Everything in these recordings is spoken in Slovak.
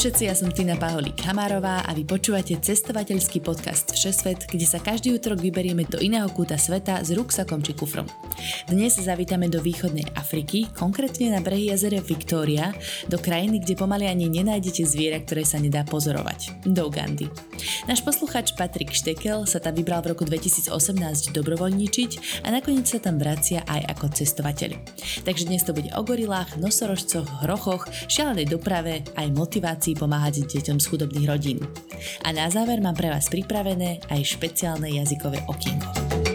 Všetci, ja som Tina Paholík Hamárová a vy počúvate cestovateľský podcast Všesvet, kde sa každý útorok vyberieme do iného kúta sveta s ruksakom či kufrom. Dnes zavítame do východnej Afriky, konkrétne na brehy jazera Victoria, do krajiny, kde pomaly ani nenájdete zviera, ktoré sa nedá pozorovať. Do Ugandy. Náš posluchač Patrik Štekel sa tam vybral v roku 2018 dobrovoľničiť a nakoniec sa tam vracia aj ako cestovateľ. Takže dnes to bude o gorilách, nosorožcoch, hrochoch, šialenej doprave, aj motivácii motivácii pomáhať deťom z chudobných rodín. A na záver mám pre vás pripravené aj špeciálne jazykové okienko.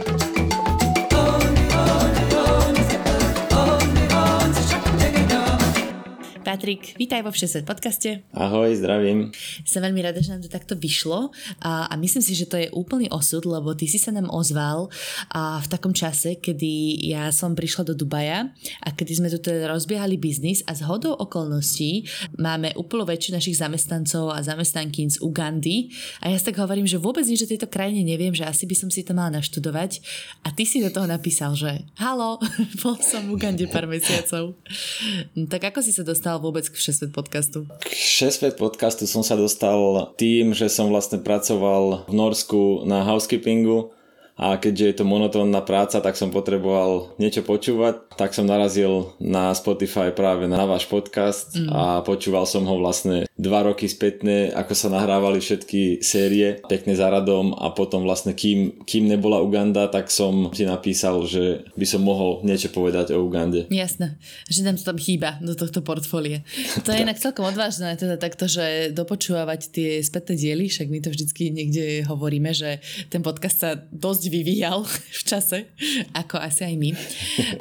Patrik, vítaj vo Všesvet podcaste. Ahoj, zdravím. Som veľmi rada, že nám to takto vyšlo a, a myslím si, že to je úplný osud, lebo ty si sa nám ozval a v takom čase, kedy ja som prišla do Dubaja a kedy sme tu teda rozbiehali biznis a z hodou okolností máme úplnú väčšinu našich zamestnancov a zamestnankín z Ugandy a ja si tak hovorím, že vôbec nič o tejto krajine neviem, že asi by som si to mala naštudovať a ty si do toho napísal, že halo, bol som v Ugande pár mesiacov. Tak ako si sa dostal vôbec k 6 podcastu? K 6 podcastu som sa dostal tým, že som vlastne pracoval v Norsku na housekeepingu a keďže je to monotónna práca, tak som potreboval niečo počúvať, tak som narazil na Spotify práve na váš podcast mm. a počúval som ho vlastne dva roky spätne, ako sa nahrávali všetky série, pekne za radom a potom vlastne kým, kým nebola Uganda, tak som si napísal, že by som mohol niečo povedať o Ugande. Jasné, že nám to tam chýba do tohto portfólia. To je inak celkom odvážne, teda takto, že dopočúvať tie spätné diely, však my to vždycky niekde hovoríme, že ten podcast sa dosť vyvíjal v čase, ako asi aj my.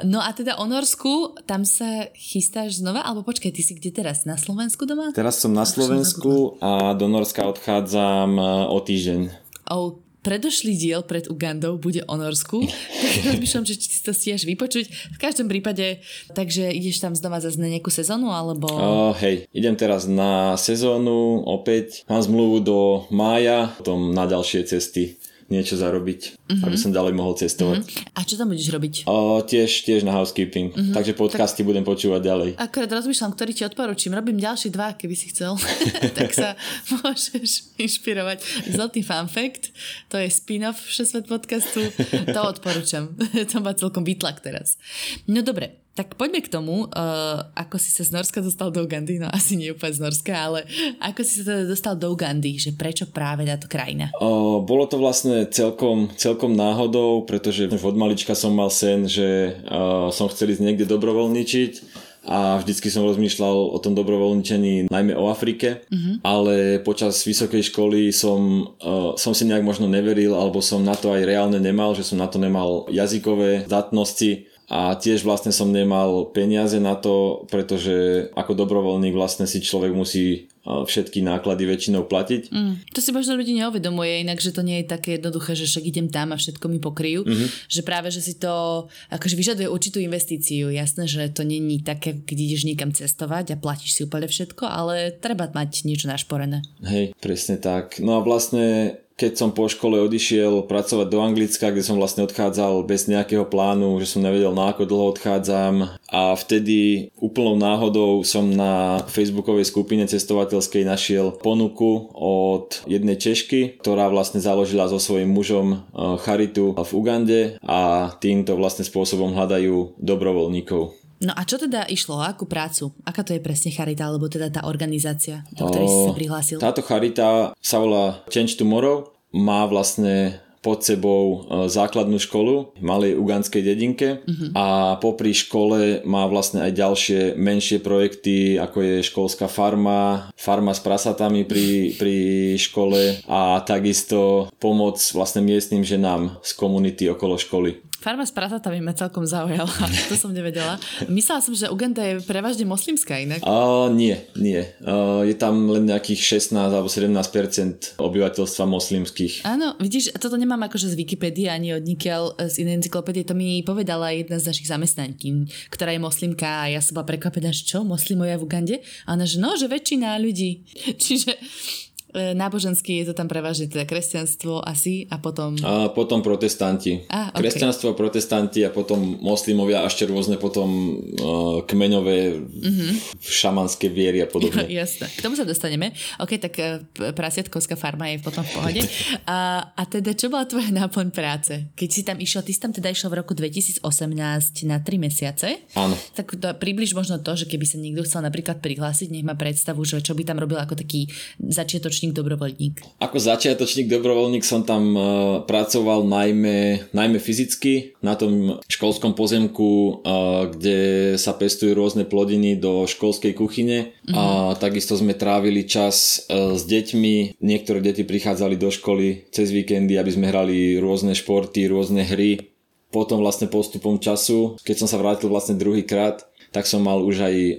No a teda o Norsku, tam sa chystáš znova, alebo počkaj, ty si kde teraz? Na Slovensku doma? Teraz som na Slovensku a do Norska odchádzam e, o týždeň. Oh, predošlý diel pred Ugandou bude o Norsku, tak rozmýšľam, že či si to stiaž vypočuť. V každom prípade, takže ideš tam znova zase na nejakú sezónu, alebo... Uh, hej, idem teraz na sezónu opäť. Mám zmluvu do mája, potom na ďalšie cesty niečo zarobiť, uh-huh. aby som ďalej mohol cestovať. Uh-huh. A čo tam budeš robiť? O, tiež, tiež na housekeeping, uh-huh. takže podcasty tak... budem počúvať ďalej. Akorát rozmýšľam, ktorý ti odporúčim. Robím ďalšie dva, keby si chcel. tak sa môžeš inšpirovať. Zlatý fun fact, to je spin-off Všesvet podcastu, to odporúčam. to má celkom vytlak teraz. No dobre, tak poďme k tomu, uh, ako si sa z Norska dostal do Ugandy, no asi nie úplne z Norska, ale ako si sa teda dostal do Ugandy, že prečo práve táto krajina? Uh, bolo to vlastne celkom, celkom náhodou, pretože od malička som mal sen, že uh, som chcel ísť niekde dobrovoľničiť a vždycky som rozmýšľal o tom dobrovoľničení najmä o Afrike, uh-huh. ale počas vysokej školy som, uh, som si nejak možno neveril alebo som na to aj reálne nemal, že som na to nemal jazykové zdatnosti a tiež vlastne som nemal peniaze na to, pretože ako dobrovoľník vlastne si človek musí všetky náklady väčšinou platiť. Mm, to si možno ľudí neuvedomuje, inak, že to nie je také jednoduché, že však idem tam a všetko mi pokryjú. Mm-hmm. Že práve, že si to akože vyžaduje určitú investíciu. Jasné, že to není také, keď ideš niekam cestovať a platíš si úplne všetko, ale treba mať niečo našporené. Hej, presne tak. No a vlastne keď som po škole odišiel pracovať do Anglicka, kde som vlastne odchádzal bez nejakého plánu, že som nevedel na ako dlho odchádzam a vtedy úplnou náhodou som na facebookovej skupine cestovateľskej našiel ponuku od jednej Češky, ktorá vlastne založila so svojím mužom e, charitu v Ugande a týmto vlastne spôsobom hľadajú dobrovoľníkov. No a čo teda išlo? Akú prácu? Aká to je presne charita, alebo teda tá organizácia, do ktorej si sa prihlásil? Táto charita sa volá Change Tomorrow. Má vlastne pod sebou e, základnú školu v malej uganskej dedinke uh-huh. a popri škole má vlastne aj ďalšie menšie projekty, ako je školská farma, farma s prasatami pri, pri škole a takisto pomoc vlastne miestnym ženám z komunity okolo školy. Farma z prasatami ma celkom zaujala, to som nevedela. Myslela som, že Uganda je prevažne moslimská inak. Uh, nie, nie. Uh, je tam len nejakých 16 alebo 17% obyvateľstva moslimských. Áno, vidíš, toto nemám akože z Wikipédie ani od nikiaľ z inej encyklopédie, to mi povedala jedna z našich zamestnanky, ktorá je moslimka a ja som bola prekvapená, že čo, moslimovia v Ugande? A ona, že no, že väčšina ľudí. Čiže E, náboženský je to tam prevažne teda kresťanstvo asi a potom... A potom protestanti. A, okay. Kresťanstvo, protestanti a potom moslimovia a ešte rôzne potom uh, kmeňové mm-hmm. šamanské viery a podobne. Jasné. K tomu sa dostaneme. Ok, tak uh, prasiatkovská farma je potom v pohode. a, a teda čo bola tvoja náplň práce? Keď si tam išiel, ty si tam teda išiel v roku 2018 na 3 mesiace. Áno. Tak to, približ možno to, že keby sa niekto chcel napríklad prihlásiť, nech má predstavu, že čo by tam robil ako taký začiatočný začiatočník dobrovoľník? Ako začiatočník dobrovoľník som tam uh, pracoval najmä, najmä fyzicky na tom školskom pozemku, uh, kde sa pestujú rôzne plodiny do školskej kuchyne mm-hmm. a takisto sme trávili čas uh, s deťmi. Niektoré deti prichádzali do školy cez víkendy, aby sme hrali rôzne športy, rôzne hry. Potom vlastne postupom času, keď som sa vrátil vlastne druhýkrát, tak som mal už aj uh,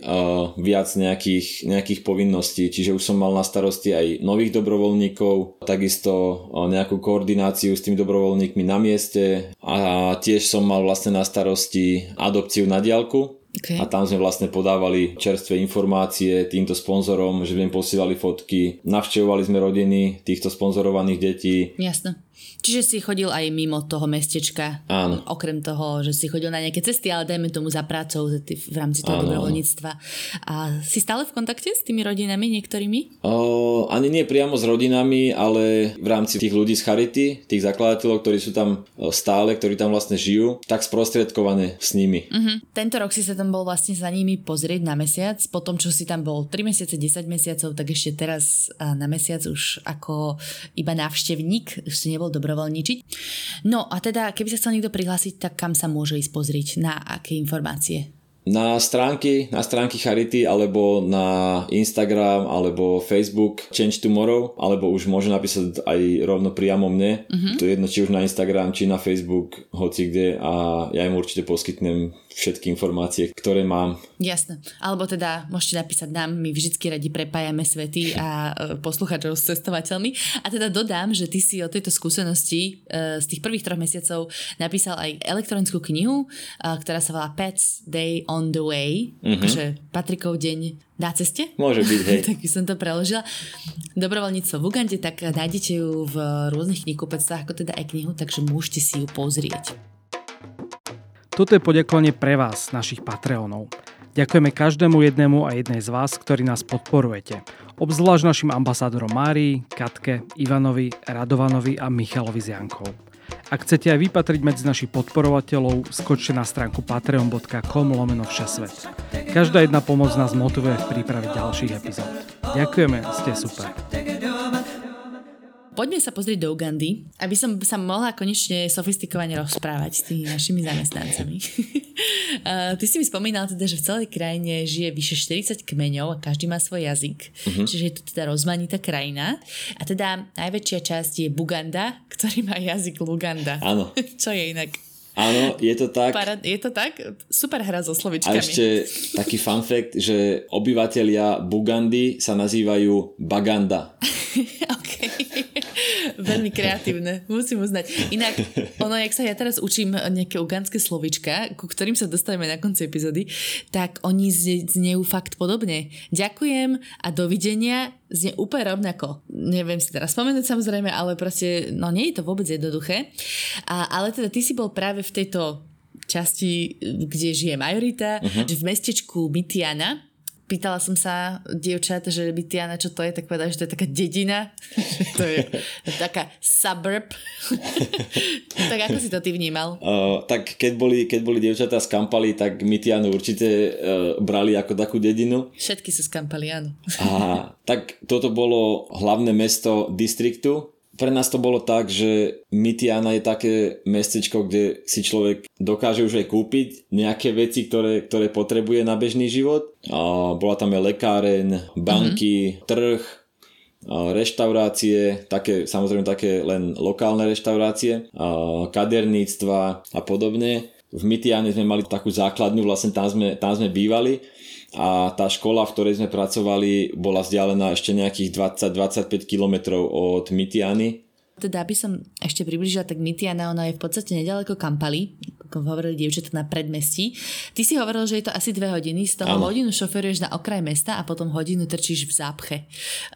viac nejakých, nejakých povinností, čiže už som mal na starosti aj nových dobrovoľníkov, takisto uh, nejakú koordináciu s tými dobrovoľníkmi na mieste a tiež som mal vlastne na starosti adopciu na diálku, Okay. A tam sme vlastne podávali čerstvé informácie týmto sponzorom, že sme im posielali fotky, navštevovali sme rodiny týchto sponzorovaných detí. Jasne. Čiže si chodil aj mimo toho mestečka. Áno. Okrem toho, že si chodil na nejaké cesty, ale dajme tomu za prácou v rámci toho dobrovoľníctva. A si stále v kontakte s tými rodinami niektorými? O, ani nie priamo s rodinami, ale v rámci tých ľudí z Charity, tých zakladateľov, ktorí sú tam stále, ktorí tam vlastne žijú, tak sprostredkované s nimi. Uh-huh. Tento rok si sa tam bol vlastne za nimi pozrieť na mesiac, po tom, čo si tam bol 3 mesiace, 10 mesiacov, tak ešte teraz na mesiac už ako iba návštevník, už si nebol dobrovoľník dobrovoľničiť. No a teda, keby sa chcel niekto prihlásiť, tak kam sa môže ísť pozrieť, na aké informácie? Na stránky, na stránky Charity alebo na Instagram alebo Facebook Change Tomorrow alebo už môže napísať aj rovno priamo mne. Uh-huh. To je jedno či už na Instagram, či na Facebook, hoci kde a ja im určite poskytnem všetky informácie, ktoré mám. Jasné. Alebo teda môžete napísať nám, my vždy radi prepájame svety a e, posluchačov s cestovateľmi. A teda dodám, že ty si o tejto skúsenosti e, z tých prvých troch mesiacov napísal aj elektronickú knihu, e, ktorá sa volá Pets Day on the Way, mm-hmm. akože Patrikov deň na ceste. Môže byť, hej. tak by som to preložila. Dobrovoľníctvo v Ugande, tak nájdete ju v rôznych knihkupectvách, ako teda aj knihu, takže môžete si ju pozrieť. Toto je poďakovanie pre vás, našich Patreonov. Ďakujeme každému jednému a jednej z vás, ktorí nás podporujete. Obzvlášť našim ambasádorom Márii, Katke, Ivanovi, Radovanovi a Michalovi z Jankou. Ak chcete aj vypatriť medzi našich podporovateľov, skočte na stránku patreon.com lomeno všesvet. Každá jedna pomoc nás motivuje v príprave ďalších epizód. Ďakujeme, ste super. Poďme sa pozrieť do Ugandy, aby som sa mohla konečne sofistikovane rozprávať s tými našimi zamestnancami. ty si mi spomínal teda, že v celej krajine žije vyše 40 kmeňov a každý má svoj jazyk. Uh-huh. Čiže je to teda rozmanitá krajina. A teda najväčšia časť je Buganda, ktorý má jazyk Luganda. Áno. Čo je inak Áno, je to tak. Parad, je to tak? Super hra so slovičkami. A ešte taký fun fact, že obyvatelia Bugandy sa nazývajú Baganda. ok. Veľmi kreatívne, musím uznať. Inak, ono, jak sa ja teraz učím nejaké ugandské slovička, ku ktorým sa dostaneme na konci epizódy, tak oni znejú fakt podobne. Ďakujem a dovidenia znie úplne rovnako. Neviem si teraz spomenúť samozrejme, ale proste, no nie je to vôbec jednoduché. A, ale teda ty si bol práve v tejto časti, kde žije majorita, uh-huh. v mestečku Mitiana, pýtala som sa dievčat, že Bitiana, čo to je, tak povedala, že to je taká dedina, to je taká suburb. tak ako si to ty vnímal? Uh, tak keď boli, keď boli dievčatá z Kampali, tak Mitianu určite uh, brali ako takú dedinu. Všetky sú z Kampali, áno. A tak toto bolo hlavné mesto distriktu pre nás to bolo tak, že Mitiana je také mestečko, kde si človek dokáže už aj kúpiť nejaké veci, ktoré, ktoré potrebuje na bežný život. A bola tam aj lekáren, banky, mm-hmm. trh, reštaurácie, také, samozrejme také len lokálne reštaurácie, kaderníctva a podobne. V Mitiane sme mali takú základňu, vlastne tam sme, tam sme bývali a tá škola, v ktorej sme pracovali, bola vzdialená ešte nejakých 20-25 km od Mitiany teda aby som ešte približila, tak Mitiana, ona je v podstate nedaleko Kampali, ako hovorili dievčatá na predmestí. Ty si hovoril, že je to asi dve hodiny, z toho ano. hodinu šoferuješ na okraj mesta a potom hodinu trčíš v zápche.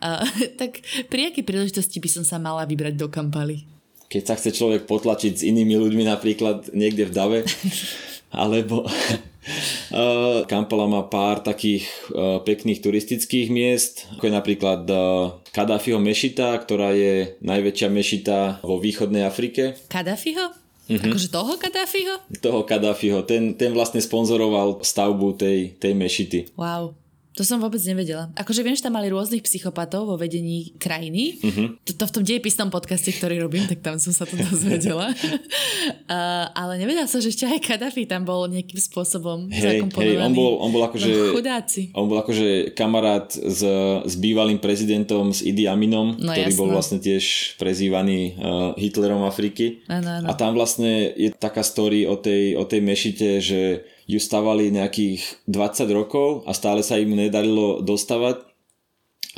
Uh, tak pri akej príležitosti by som sa mala vybrať do Kampaly? Keď sa chce človek potlačiť s inými ľuďmi napríklad niekde v dave, alebo uh, Kampala má pár takých uh, pekných turistických miest, ako je napríklad uh, Kadáfiho mešita, ktorá je najväčšia mešita vo východnej Afrike. Kadáfiho? Mm-hmm. Akože toho Kadáfiho? Toho Kadáfiho. Ten, ten vlastne sponzoroval stavbu tej, tej mešity. Wow. To som vôbec nevedela. Akože viem, že tam mali rôznych psychopatov vo vedení krajiny. Uh-huh. To, to v tom dejepisnom podcaste, ktorý robím, tak tam som sa to dozvedela. uh, ale nevedela som, že ešte aj Kadafi tam bol nejakým spôsobom Hej, on bol, on bol akože... No, chudáci. On bol akože kamarát s, s bývalým prezidentom, s Idi Aminom, no, ktorý jasno. bol vlastne tiež prezývaný uh, Hitlerom Afriky. Ano, ano. A tam vlastne je taká story o tej, o tej mešite, že ju stavali nejakých 20 rokov a stále sa im nedarilo dostavať.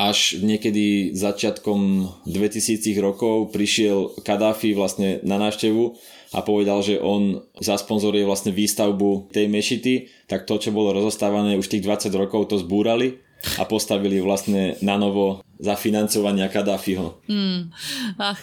Až niekedy začiatkom 2000 rokov prišiel Kadáfi vlastne na návštevu a povedal, že on zasponzoruje vlastne výstavbu tej mešity, tak to, čo bolo rozostávané už tých 20 rokov, to zbúrali a postavili vlastne na novo za financovania Kadáfiho. Hmm. Ach,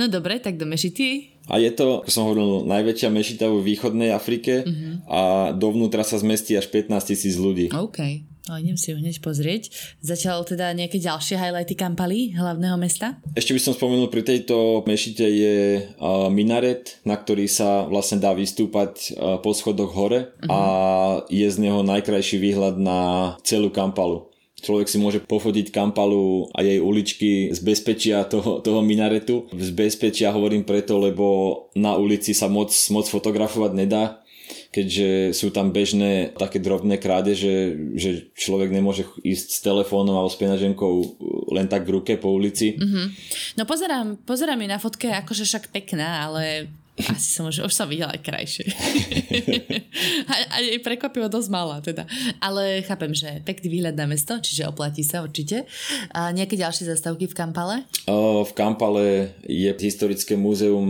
no dobre, tak do mešity a je to, ako som hovoril, najväčšia mešita vo východnej Afrike uh-huh. a dovnútra sa zmestí až 15 tisíc ľudí. OK. No, idem si ho hneď pozrieť. Začal teda nejaké ďalšie highlighty Kampaly, hlavného mesta? Ešte by som spomenul, pri tejto mešite je uh, minaret, na ktorý sa vlastne dá vystúpať uh, po schodoch hore uh-huh. a je z neho najkrajší výhľad na celú Kampalu. Človek si môže pofotiť Kampalu a jej uličky z bezpečia toho, toho minaretu. Z bezpečia hovorím preto, lebo na ulici sa moc, moc fotografovať nedá keďže sú tam bežné také drobné krádeže, že človek nemôže ísť s telefónom alebo s peňaženkou len tak v ruke po ulici. Mm-hmm. No pozerám, pozerám ju na fotke, akože však pekná, ale asi som už, už som videla aj krajšie. a, a prekvapivo dosť malá teda. Ale chápem, že pekný výhľad na mesto, čiže oplatí sa určite. A nejaké ďalšie zastavky v Kampale? O, v Kampale je historické múzeum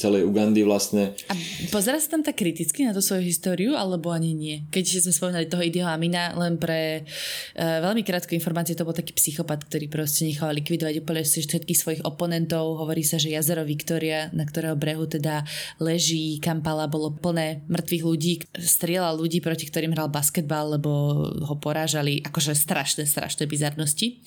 celej Ugandy vlastne. A pozera sa tam tak kriticky na tú svoju históriu, alebo ani nie? Keď sme spomínali toho Idiho Amina, len pre uh, veľmi krátku informáciu, to bol taký psychopat, ktorý proste nechal likvidovať úplne všetkých svojich oponentov. Hovorí sa, že jazero Viktoria, na ktorého brehu teda leží, Kampala bolo plné mŕtvych ľudí, strieľal ľudí, proti ktorým hral basketbal, lebo ho porážali, akože strašné, strašné bizarnosti.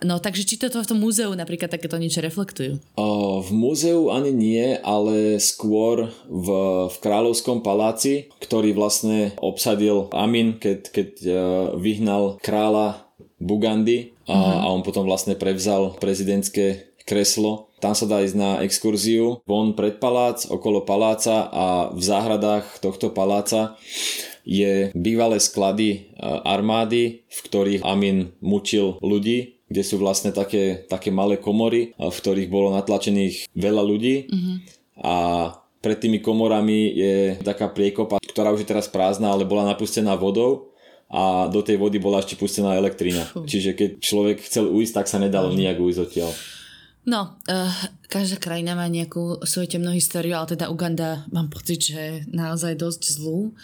No takže či toto v tom múzeu napríklad takéto niečo reflektujú? O, v múzeu ani nie, ale skôr v, v Kráľovskom paláci, ktorý vlastne obsadil Amin, keď, keď uh, vyhnal kráľa Bugandy a, uh-huh. a on potom vlastne prevzal prezidentské kreslo tam sa dá ísť na exkurziu von pred palác, okolo paláca a v záhradách tohto paláca je bývalé sklady e, armády, v ktorých Amin mučil ľudí, kde sú vlastne také, také malé komory, e, v ktorých bolo natlačených veľa ľudí. Mm-hmm. A pred tými komorami je taká priekopa, ktorá už je teraz prázdna, ale bola napustená vodou a do tej vody bola ešte pustená elektrina. Čiže keď človek chcel ujsť, tak sa nedalo nijak ujsť odtiaľ. No, uh, každá krajina má nejakú svoju temnú históriu, ale teda Uganda mám pocit, že je naozaj dosť zlú.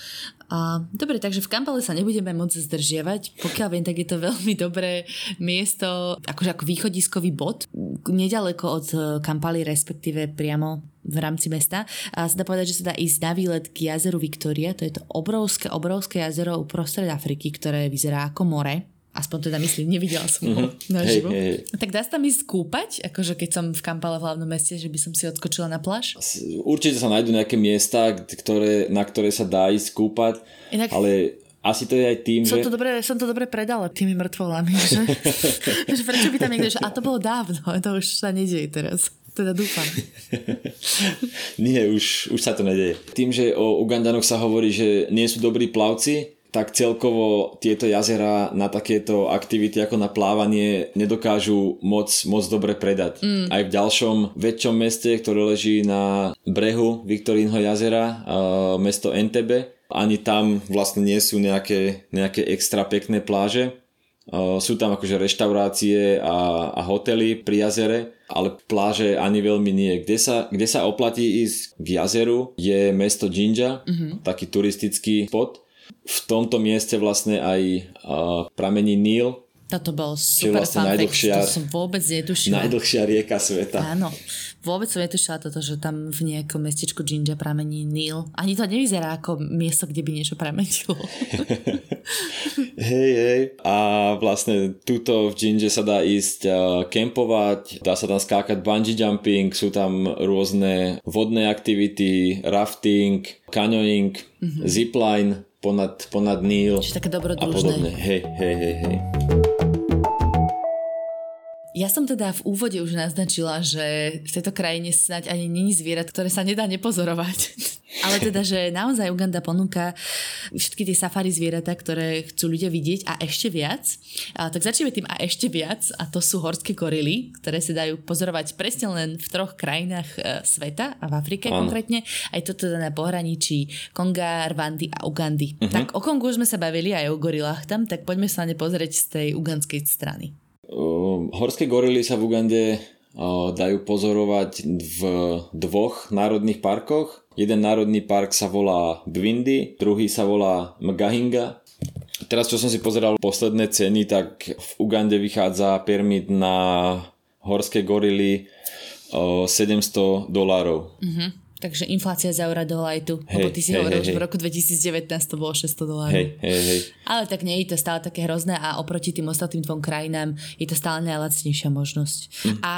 A, dobre, takže v Kampale sa nebudeme môcť zdržiavať. Pokiaľ viem, tak je to veľmi dobré miesto, akože ako východiskový bod, nedaleko od eh, Kampaly, respektíve priamo v rámci mesta. A sa dá povedať, že sa dá ísť na výlet k jazeru Viktoria. To je to obrovské, obrovské jazero uprostred Afriky, ktoré vyzerá ako more Aspoň teda myslím, nevidela som ho mm-hmm. naživo. Hey, hey. Tak dá sa tam ísť skúpať, akože keď som v Kampale v hlavnom meste, že by som si odskočila na pláž? Určite sa nájdú nejaké miesta, ktoré, na ktoré sa dá ísť skúpať, Inak... ale asi to je aj tým, som že... To dobre, som to dobre predala tými mŕtvolami, že, že prečo by tam niekto, že a to bolo dávno, to už sa nedieje teraz. Teda dúfam. Nie, už, už sa to nedieje. Tým, že o Ugandanoch sa hovorí, že nie sú dobrí plavci, tak celkovo tieto jazera na takéto aktivity ako na plávanie nedokážu moc, moc dobre predať. Mm. Aj v ďalšom väčšom meste, ktoré leží na brehu Viktorínho jazera, uh, mesto Entebbe, ani tam vlastne nie sú nejaké, nejaké extra pekné pláže. Uh, sú tam akože reštaurácie a, a hotely pri jazere, ale pláže ani veľmi nie. Kde sa, kde sa oplatí ísť k jazeru je mesto Jinja, mm-hmm. taký turistický spot. V tomto mieste vlastne aj uh, pramení Níl, toto bol super vlastne fact, to som vôbec netušila. Najdlhšia rieka sveta. Áno, vôbec som netušila toto, že tam v nejakom mestečku Jinja pramení Níl. Ani to nevyzerá ako miesto, kde by niečo pramenilo. hej, hej. A vlastne tuto v Jinja sa dá ísť kempovať, dá sa tam skákať bungee jumping, sú tam rôzne vodné aktivity, rafting, canyoning, mm-hmm. zipline, ponad, ponad Níl Čiže také dobrodružné. A podobne. Hej, hej, hej, hej. Ja som teda v úvode už naznačila, že v tejto krajine snáď ani není zvierat, ktoré sa nedá nepozorovať. Ale teda, že naozaj Uganda ponúka všetky tie safari zvieratá, ktoré chcú ľudia vidieť a ešte viac. A tak začneme tým a ešte viac a to sú horské gorily, ktoré sa dajú pozorovať presne len v troch krajinách e, sveta a v Afrike ano. konkrétne. Aj to teda na pohraničí Konga, Rwandy a Ugandy. Uh-huh. Tak o Kongu už sme sa bavili aj o gorilách tam, tak poďme sa na ne pozrieť z tej uganskej strany. Ehm, horské gorily sa v Ugande dajú pozorovať v dvoch národných parkoch. Jeden národný park sa volá Bwindi, druhý sa volá Mgahinga. Teraz, čo som si pozeral posledné ceny, tak v Ugande vychádza permit na horské gorily 700 dolárov. Mm-hmm. Takže inflácia zaura do lajtu. Hej, lebo ty si hej, hovoril, hej, že v roku 2019 to bolo 600 dolárov. Hej, hej, hej. Ale tak nie je to stále také hrozné a oproti tým ostatným dvom krajinám je to stále najlacnejšia možnosť. Hm. A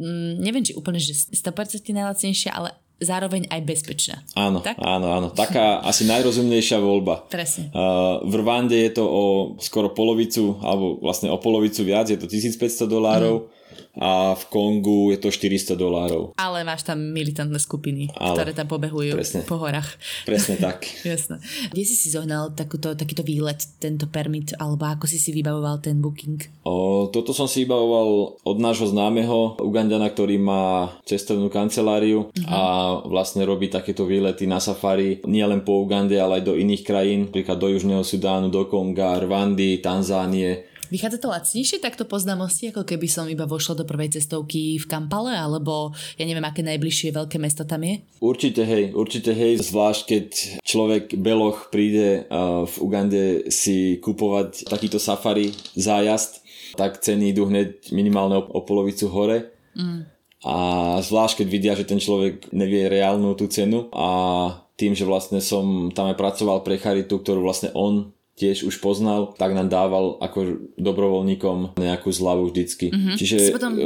mm, neviem, či úplne, že 100% najlacnejšia, ale zároveň aj bezpečná. Áno, tak? áno, áno. Taká asi najrozumnejšia voľba. Presne. Uh, v Rwande je to o skoro polovicu, alebo vlastne o polovicu viac, je to 1500 dolárov. Mm a v Kongu je to 400 dolárov. Ale máš tam militantné skupiny, Ale, ktoré tam pobehujú presne, po horách. Presne tak. Jasné. Kde si si zohnal takúto, takýto výlet, tento permit, alebo ako si si vybavoval ten booking? O, toto som si vybavoval od nášho známeho Ugandana, ktorý má cestovnú kanceláriu uh-huh. a vlastne robí takéto výlety na safari nielen po Ugande, ale aj do iných krajín, napríklad do Južného Sudánu, do Konga, Rwandy, Tanzánie, Vychádza to lacnejšie takto po znamosti, ako keby som iba vošla do prvej cestovky v Kampale, alebo ja neviem, aké najbližšie veľké mesto tam je? Určite hej, určite hej, zvlášť keď človek beloch príde uh, v Ugande si kupovať takýto safari zájazd, tak ceny idú hneď minimálne o, o polovicu hore. Mm. A zvlášť keď vidia, že ten človek nevie reálnu tú cenu a tým, že vlastne som tam aj pracoval pre Charitu, ktorú vlastne on tiež už poznal, tak nám dával ako dobrovoľníkom nejakú zľavu vždycky. Mm-hmm. Čiže... Si potom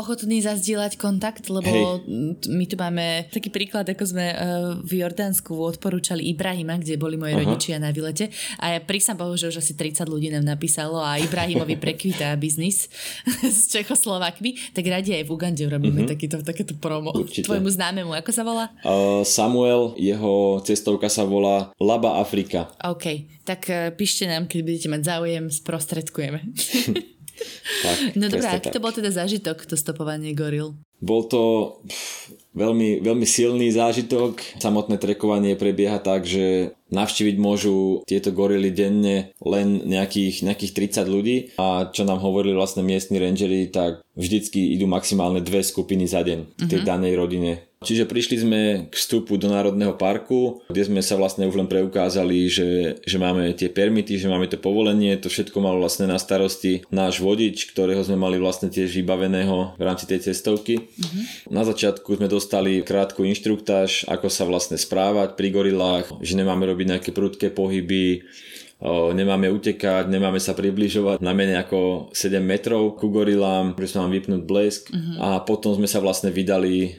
ochotný zazdieľať kontakt, lebo Hej. my tu máme taký príklad, ako sme uh, v Jordánsku odporúčali Ibrahima, kde boli moji Aha. rodičia na výlete a ja prísam Bohu, že už asi 30 ľudí nám napísalo a Ibrahimovi prekvitá biznis s Čechoslovákmi, tak radi aj v Ugande urobíme uh-huh. takýto, takéto promo. Určite. Tvojmu známemu, ako sa volá? Uh, Samuel, jeho cestovka sa volá Laba Afrika. OK, tak uh, píšte nám, keď budete mať záujem, sprostredkujeme. tak, no dobré, aký to bol teda zážitok, to stopovanie goril? Bol to pff, veľmi, veľmi silný zážitok. Samotné trekovanie prebieha tak, že navštíviť môžu tieto gorily denne len nejakých, nejakých 30 ľudí a čo nám hovorili vlastne miestni rangery, tak vždycky idú maximálne dve skupiny za deň v tej mm-hmm. danej rodine Čiže prišli sme k vstupu do Národného parku, kde sme sa vlastne už len preukázali, že, že máme tie permity, že máme to povolenie, to všetko mal vlastne na starosti náš vodič, ktorého sme mali vlastne tiež vybaveného v rámci tej cestovky. Mm-hmm. Na začiatku sme dostali krátku inštruktáž, ako sa vlastne správať pri gorilách, že nemáme robiť nejaké prudké pohyby, nemáme utekať, nemáme sa približovať na menej ako 7 metrov ku gorilám, že sa mám vypnúť blesk uh-huh. a potom sme sa vlastne vydali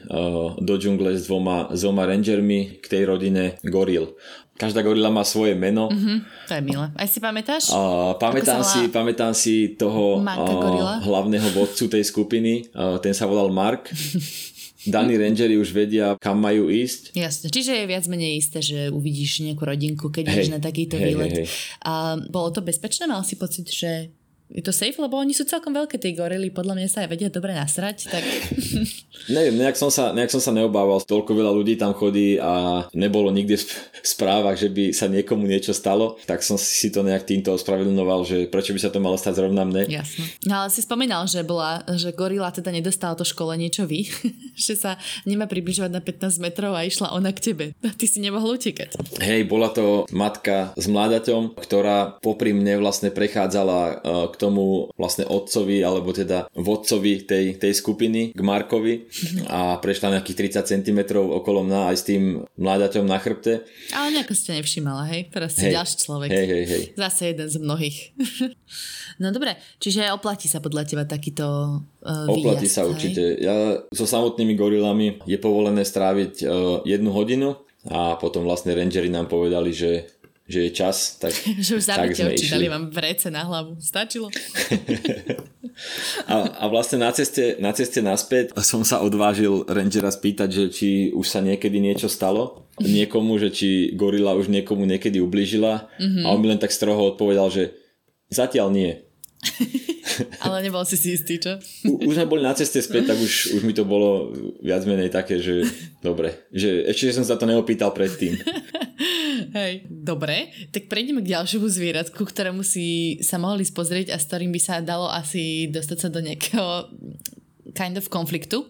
do džungle s dvoma, s dvoma rangermi k tej rodine goril. Každá gorila má svoje meno. Uh-huh. To je milé. Aj si pamätáš? A, pamätám, si, pamätám si toho a, hlavného vodcu tej skupiny. A, ten sa volal Mark. daní rangeri už vedia, kam majú ísť. Jasne, čiže je viac menej isté, že uvidíš nejakú rodinku, keď ideš na takýto hej, výlet. hej, hej. A bolo to bezpečné? Mal si pocit, že je to safe? Lebo oni sú celkom veľké, tie gorily, podľa mňa sa aj vedia dobre nasrať, tak... Neviem, nejak som, sa, nejak som sa neobával, toľko veľa ľudí tam chodí a nebolo nikde v správach, že by sa niekomu niečo stalo, tak som si to nejak týmto ospravedlňoval, že prečo by sa to malo stať zrovna mne. Jasno. No ale si spomínal, že bola, že gorila teda nedostala to školenie, čo vy, že sa nemá približovať na 15 metrov a išla ona k tebe. Ty si nemohol utekať. Hej, bola to matka s mláďaťom, ktorá popri mne vlastne prechádzala e, k tomu vlastne otcovi, alebo teda vodcovi tej, tej skupiny, k Markovi a prešla nejakých 30 cm okolo mňa aj s tým mláďaťom na chrbte. Ale nejako ťa nevšimala, hej? Teraz si Hej. ďalší človek. Hej, hej, hej. Zase jeden z mnohých. no dobre, čiže oplatí sa podľa teba takýto uh, Oplatí výjazd, sa hej? určite. Ja so samotnými gorilami je povolené stráviť uh, jednu hodinu a potom vlastne rangeri nám povedali, že, že je čas, tak, Že už zabite oči, dali vám vrece na hlavu. Stačilo? A, a vlastne na ceste, na ceste naspäť som sa odvážil rangera spýtať, že či už sa niekedy niečo stalo niekomu, že či gorila už niekomu niekedy ublížila mm-hmm. a on mi len tak stroho odpovedal, že zatiaľ nie. Ale nebol si si istý, čo? U, už sme boli na ceste späť, tak už, už mi to bolo viac menej také, že dobre, že ešte že som sa to neopýtal predtým. Hej, dobre. Tak prejdeme k ďalšiemu zvieratku, ktorému si sa mohli spozrieť a s ktorým by sa dalo asi dostať sa do nejakého kind of konfliktu.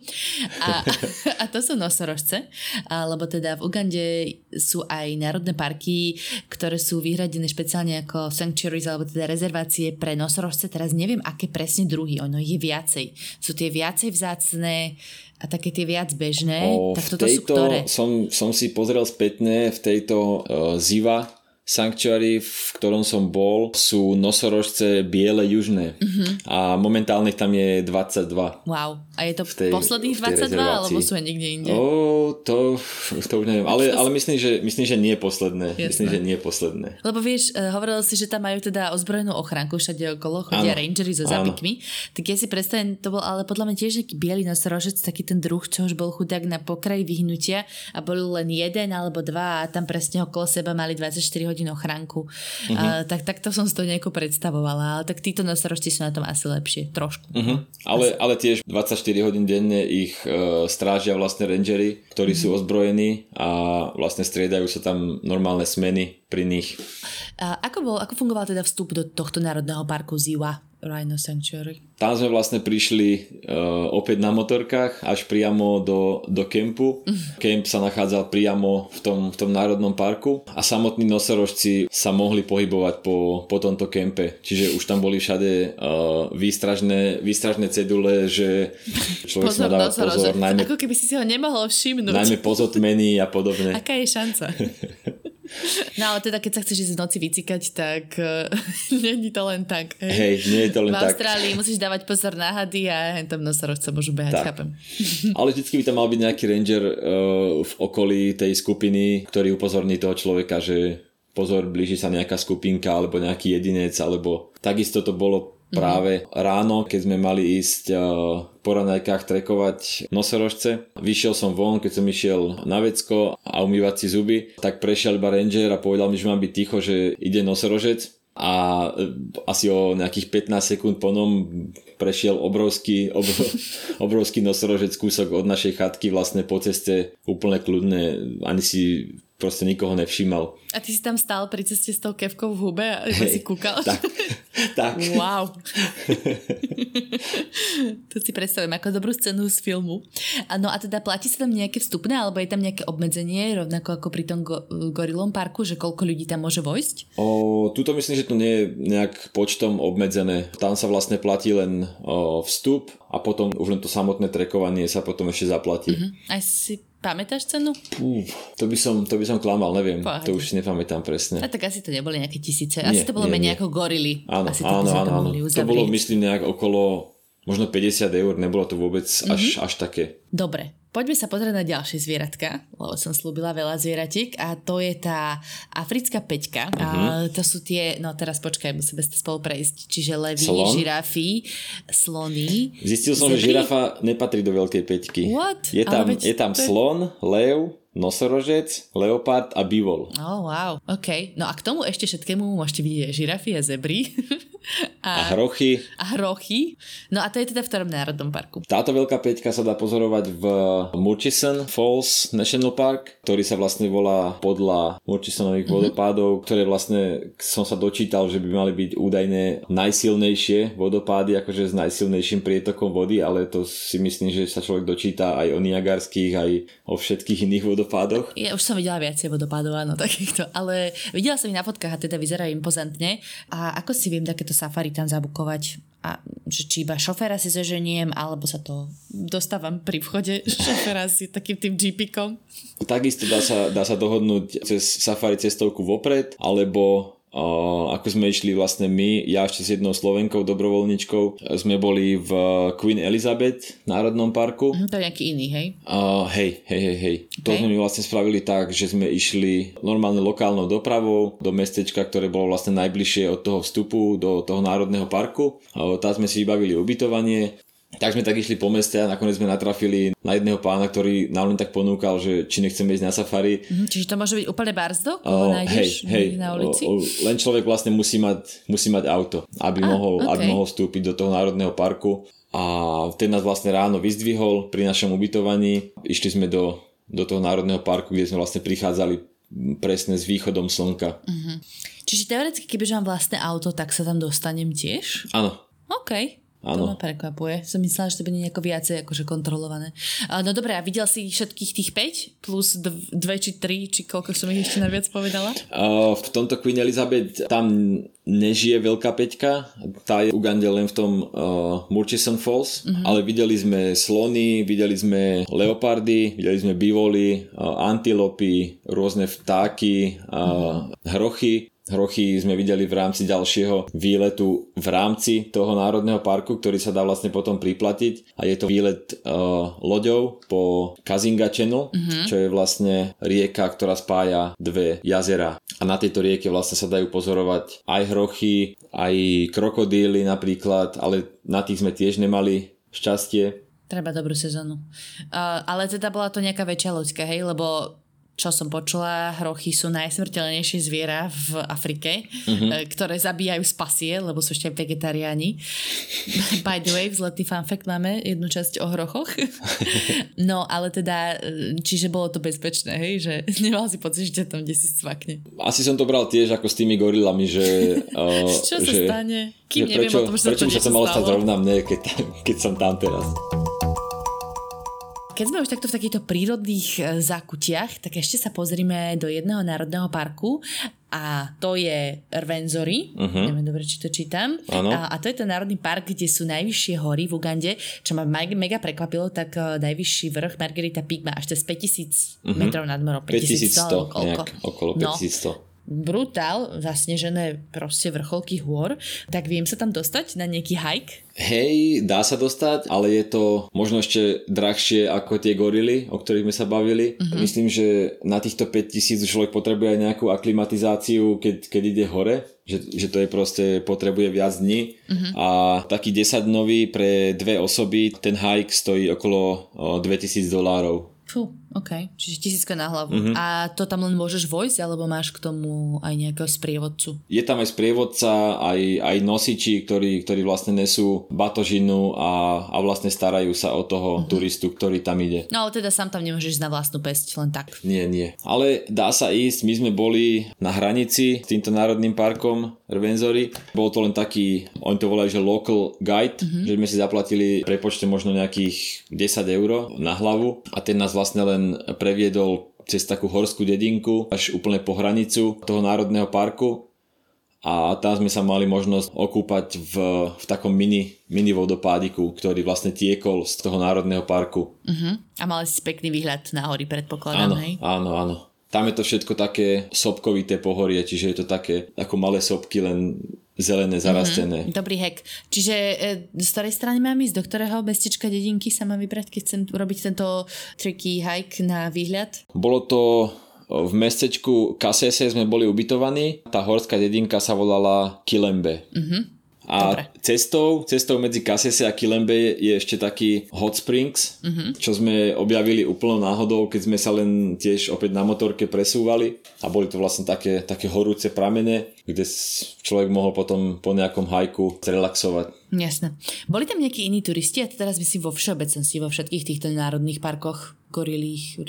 A, a to sú nosorožce, lebo teda v Ugande sú aj národné parky, ktoré sú vyhradené špeciálne ako sanctuaries, alebo teda rezervácie pre nosorožce. Teraz neviem, aké presne druhy, ono je viacej. Sú tie viacej vzácne a také tie viac bežné. O, tak toto sú tejto ktoré? som, som si pozrel spätne v tejto uh, Ziva Sanctuary, v ktorom som bol, sú nosorožce biele južné Mhm. mm-hmm. a momentálne tam je 22. Wow. A je to v tej- posledných v tej 22, rezervácii. alebo sú aj niekde inde? O, to, to už neviem, ale, ale myslím, že, myslím, že nie posledné. Jasné. Myslím, že nie posledné. Lebo vieš, eh, hovoril si, že tam majú teda ozbrojenú ochránku všade okolo, chodia Áno. rangery so Áno. zápikmi. Tak ja si predstavím, to bol ale podľa mňa tiež nejaký biely nosorožec, taký ten druh, čo už bol chudák na pokraji vyhnutia a bol len jeden alebo dva a tam presne okolo seba mali 24 hodín ochránku. Mhm. Uh, tak, tak to som si to nejako predstavovala, ale tak títo nosorožci sú na tom asi lepšie, trošku. Uh-huh. Ale, ale tiež 24 hodín denne ich uh, strážia vlastne rangery, ktorí sú ozbrojení a vlastne striedajú sa tam normálne smeny pri nich. A ako, bol, ako fungoval teda vstup do tohto národného parku Ziwa Rhino Sanctuary? Tam sme vlastne prišli uh, opäť na motorkách až priamo do, do kempu. Kemp sa nachádzal priamo v tom, v tom národnom parku a samotní nosorožci sa mohli pohybovať po, po tomto kempe. Čiže už tam boli všade uh, výstražné, výstražné cedule, že človek si má dávať pozor, najmä, Ako keby si si ho nemohol všimnúť. Najmä pozotmení a podobne. Aká je šanca? No ale teda keď sa chceš ísť v noci vycikať, tak uh, není to len tak. Hej, Hej, nie je to len v tak. Austrálii musíš dávať pozor na hady a hen tam nosorožce môžu behať, Tak. chápem. Ale vždycky by tam mal byť nejaký ranger uh, v okolí tej skupiny, ktorý upozorní toho človeka, že pozor, blíži sa nejaká skupinka alebo nejaký jedinec, alebo takisto to bolo práve ráno, keď sme mali ísť uh, po ranajkách trekovať nosorožce. Vyšiel som von, keď som išiel na vecko a umývať si zuby, tak prešiel iba ranger a povedal mi, že mám byť ticho, že ide nosorožec a e, asi o nejakých 15 sekúnd po nom prešiel obrovský, obro, obrovský nosorožec kúsok od našej chatky vlastne po ceste úplne kľudne, ani si proste nikoho nevšímal. A ty si tam stál pri ceste s tou kevkou v hube a iba si kúkal? Tak, tak. Wow. to si predstavím ako dobrú scénu z filmu. A no a teda platí sa tam nejaké vstupné, alebo je tam nejaké obmedzenie, rovnako ako pri tom go- gorilom parku, že koľko ľudí tam môže vojsť? O, tuto myslím, že to nie je nejak počtom obmedzené. Tam sa vlastne platí len o, vstup a potom už len to samotné trekovanie sa potom ešte zaplatí. Hm? Aj si pamätáš cenu? Uh, to, by som, to by som klamal, neviem. Pohode. To už si nepamätám presne. A tak asi to neboli nejaké tisíce. Asi Nie, to bolo nie, menej nie. ako gorily. Áno, asi áno, áno, to áno. mohli To bolo myslím nejak okolo možno 50 eur, nebolo to vôbec až, mm-hmm. až také. Dobre, Poďme sa pozrieť na ďalšie zvieratka, lebo som slúbila veľa zvieratik a to je tá africká peťka. Uh-huh. A mhm. to sú tie, no teraz počkaj, musíme sa spolu prejsť, čiže levy, Slon? žirafy, slony. Zistil som, zebry. že žirafa nepatrí do veľkej peťky. What? Je tam, veď, je tam slon, lev, nosorožec, leopard a bivol. Oh, wow, ok. No a k tomu ešte všetkému môžete vidieť žirafy a zebry. A, a hrochy. A hrochy. No a to je teda v ktorom národnom parku? Táto veľká peťka sa dá pozorovať v Murchison Falls National Park, ktorý sa vlastne volá podľa Murchisonových mm-hmm. vodopádov, ktoré vlastne som sa dočítal, že by mali byť údajne najsilnejšie vodopády, akože s najsilnejším prietokom vody, ale to si myslím, že sa človek dočíta aj o Niagarských, aj o všetkých iných vodopádoch. Ja už som videla viacej vodopádov, áno, takýchto, ale videla som ich na fotkách a teda vyzerajú impozantne. A ako si viem takéto safari tam zabukovať? A že či iba šoféra si zoženiem, alebo sa to dostávam pri vchode šoféra si takým tým jeepikom? Takisto dá sa, dá sa dohodnúť cez safari cestovku vopred, alebo ako sme išli vlastne my, ja ešte s jednou Slovenkou, dobrovoľničkou, sme boli v Queen Elizabeth národnom parku. Mhm, to je nejaký iný, hej? Uh, hej, hej, hej, hej. Okay. To sme my vlastne spravili tak, že sme išli normálne lokálnou dopravou do mestečka, ktoré bolo vlastne najbližšie od toho vstupu do toho národného parku. Uh, tam sme si vybavili ubytovanie, tak sme tak išli po meste a nakoniec sme natrafili na jedného pána, ktorý nám len tak ponúkal, že či nechceme ísť na safari. Mm, čiže to môže byť úplne barzdo, koho uh, nájdeš hej, hej, na ulici? Uh, len človek vlastne musí mať, musí mať auto, aby, ah, mohol, okay. aby mohol vstúpiť do toho národného parku. A ten nás vlastne ráno vyzdvihol pri našom ubytovaní. Išli sme do, do toho národného parku, kde sme vlastne prichádzali presne s východom slnka. Uh-huh. Čiže teoreticky, keby mám vlastné auto, tak sa tam dostanem tiež? Áno. OK. Áno. To ma prekvapuje. Som myslela, že to bude nejako viacej akože kontrolované. No dobré, a videl si všetkých tých 5? Plus 2 či 3, či koľko som ich ešte naviac povedala? Uh, v tomto Queen Elizabeth tam nežije veľká peťka. Tá je v Ugande len v tom uh, Murchison Falls. Uh-huh. Ale videli sme slony, videli sme leopardy, videli sme bivoly, uh, antilopy, rôzne vtáky, uh, hrochy Hrochy sme videli v rámci ďalšieho výletu v rámci toho národného parku, ktorý sa dá vlastne potom priplatiť a je to výlet uh, loďou po Kazinga Channel, mm-hmm. čo je vlastne rieka, ktorá spája dve jazera a na tejto rieke vlastne sa dajú pozorovať aj hrochy, aj krokodíly napríklad, ale na tých sme tiež nemali šťastie. Treba dobrú sezónu. Uh, ale teda bola to nejaká väčšia loďka, hej? Lebo čo som počula, hrochy sú najsmrteľnejšie zviera v Afrike, mm-hmm. ktoré zabíjajú z pasie, lebo sú ešte vegetariáni. By the way, vzletný fun fact máme jednu časť o hrochoch. no, ale teda, eh, čiže bolo to bezpečné, hej, že nemal si pocit, že tam kde si svakne. Asi som to bral tiež ako s tými gorilami, že... Uh, čo sa že, stane? Kým že neviem prečo, o tom, že prečo sa to, to malo stať zrovna mne, keď, keď som tam teraz. Keď sme už takto v takýchto prírodných e, zákutiach, tak ešte sa pozrime do jedného národného parku a to je Rvenzory, uh-huh. neviem dobre, či to čítam. A, a to je ten národný park, kde sú najvyššie hory v Ugande, čo ma mega prekvapilo, tak uh, najvyšší vrch Margarita Peak má až cez 5000 uh-huh. metrov nad morom. 5100, 5100 nejak, okolo 5100. No brutál, zasnežené proste vrcholky hôr, tak viem sa tam dostať na nejaký hike? Hej, dá sa dostať, ale je to možno ešte drahšie ako tie gorily, o ktorých sme sa bavili. Uh-huh. Myslím, že na týchto 5000 človek potrebuje aj nejakú aklimatizáciu, keď, keď ide hore, že, že to je proste, potrebuje viac dní. Uh-huh. A taký 10 nový pre dve osoby, ten hike stojí okolo 2000 dolárov. Fú, OK. Čiže tisícka na hlavu. Mm-hmm. A to tam len môžeš vojsť, alebo máš k tomu aj nejakého sprievodcu? Je tam aj sprievodca, aj, aj nosiči, ktorí, ktorí vlastne nesú batožinu a, a vlastne starajú sa o toho mm-hmm. turistu, ktorý tam ide. No ale teda sám tam nemôžeš na vlastnú pesť, len tak. Nie, nie. Ale dá sa ísť. My sme boli na hranici s týmto národným parkom Rvenzory. Bol to len taký, oni to volajú, že local guide, mm-hmm. že sme si zaplatili prepočte možno nejakých 10 eur na hlavu a ten nás vlastne len previedol cez takú horskú dedinku až úplne po hranicu toho národného parku a tam sme sa mali možnosť okúpať v, v takom mini, mini vodopádiku, ktorý vlastne tiekol z toho národného parku. Uh-huh. A mali si pekný výhľad na hory, predpokladám, áno, hej? Áno, áno. Tam je to všetko také sopkovité pohorie, čiže je to také ako malé sopky, len zelené, zarastené. Mm-hmm. Dobrý hack. Čiže e, z ktorej strany mám ísť? Do ktorého mestečka, dedinky sa mám vybrať, keď chcem urobiť tento tricky hike na výhľad? Bolo to v mestečku Kasese sme boli ubytovaní. Tá horská dedinka sa volala Kilembe. Mm-hmm. A Dobre. cestou, cestou medzi Kasese a Kilembe je ešte taký Hot Springs, uh-huh. čo sme objavili úplnou náhodou, keď sme sa len tiež opäť na motorke presúvali a boli to vlastne také, také horúce pramene, kde človek mohol potom po nejakom hajku relaxovať. Jasné. Boli tam nejakí iní turisti a teraz myslím vo všeobecnosti, vo všetkých týchto národných parkoch, gorilých,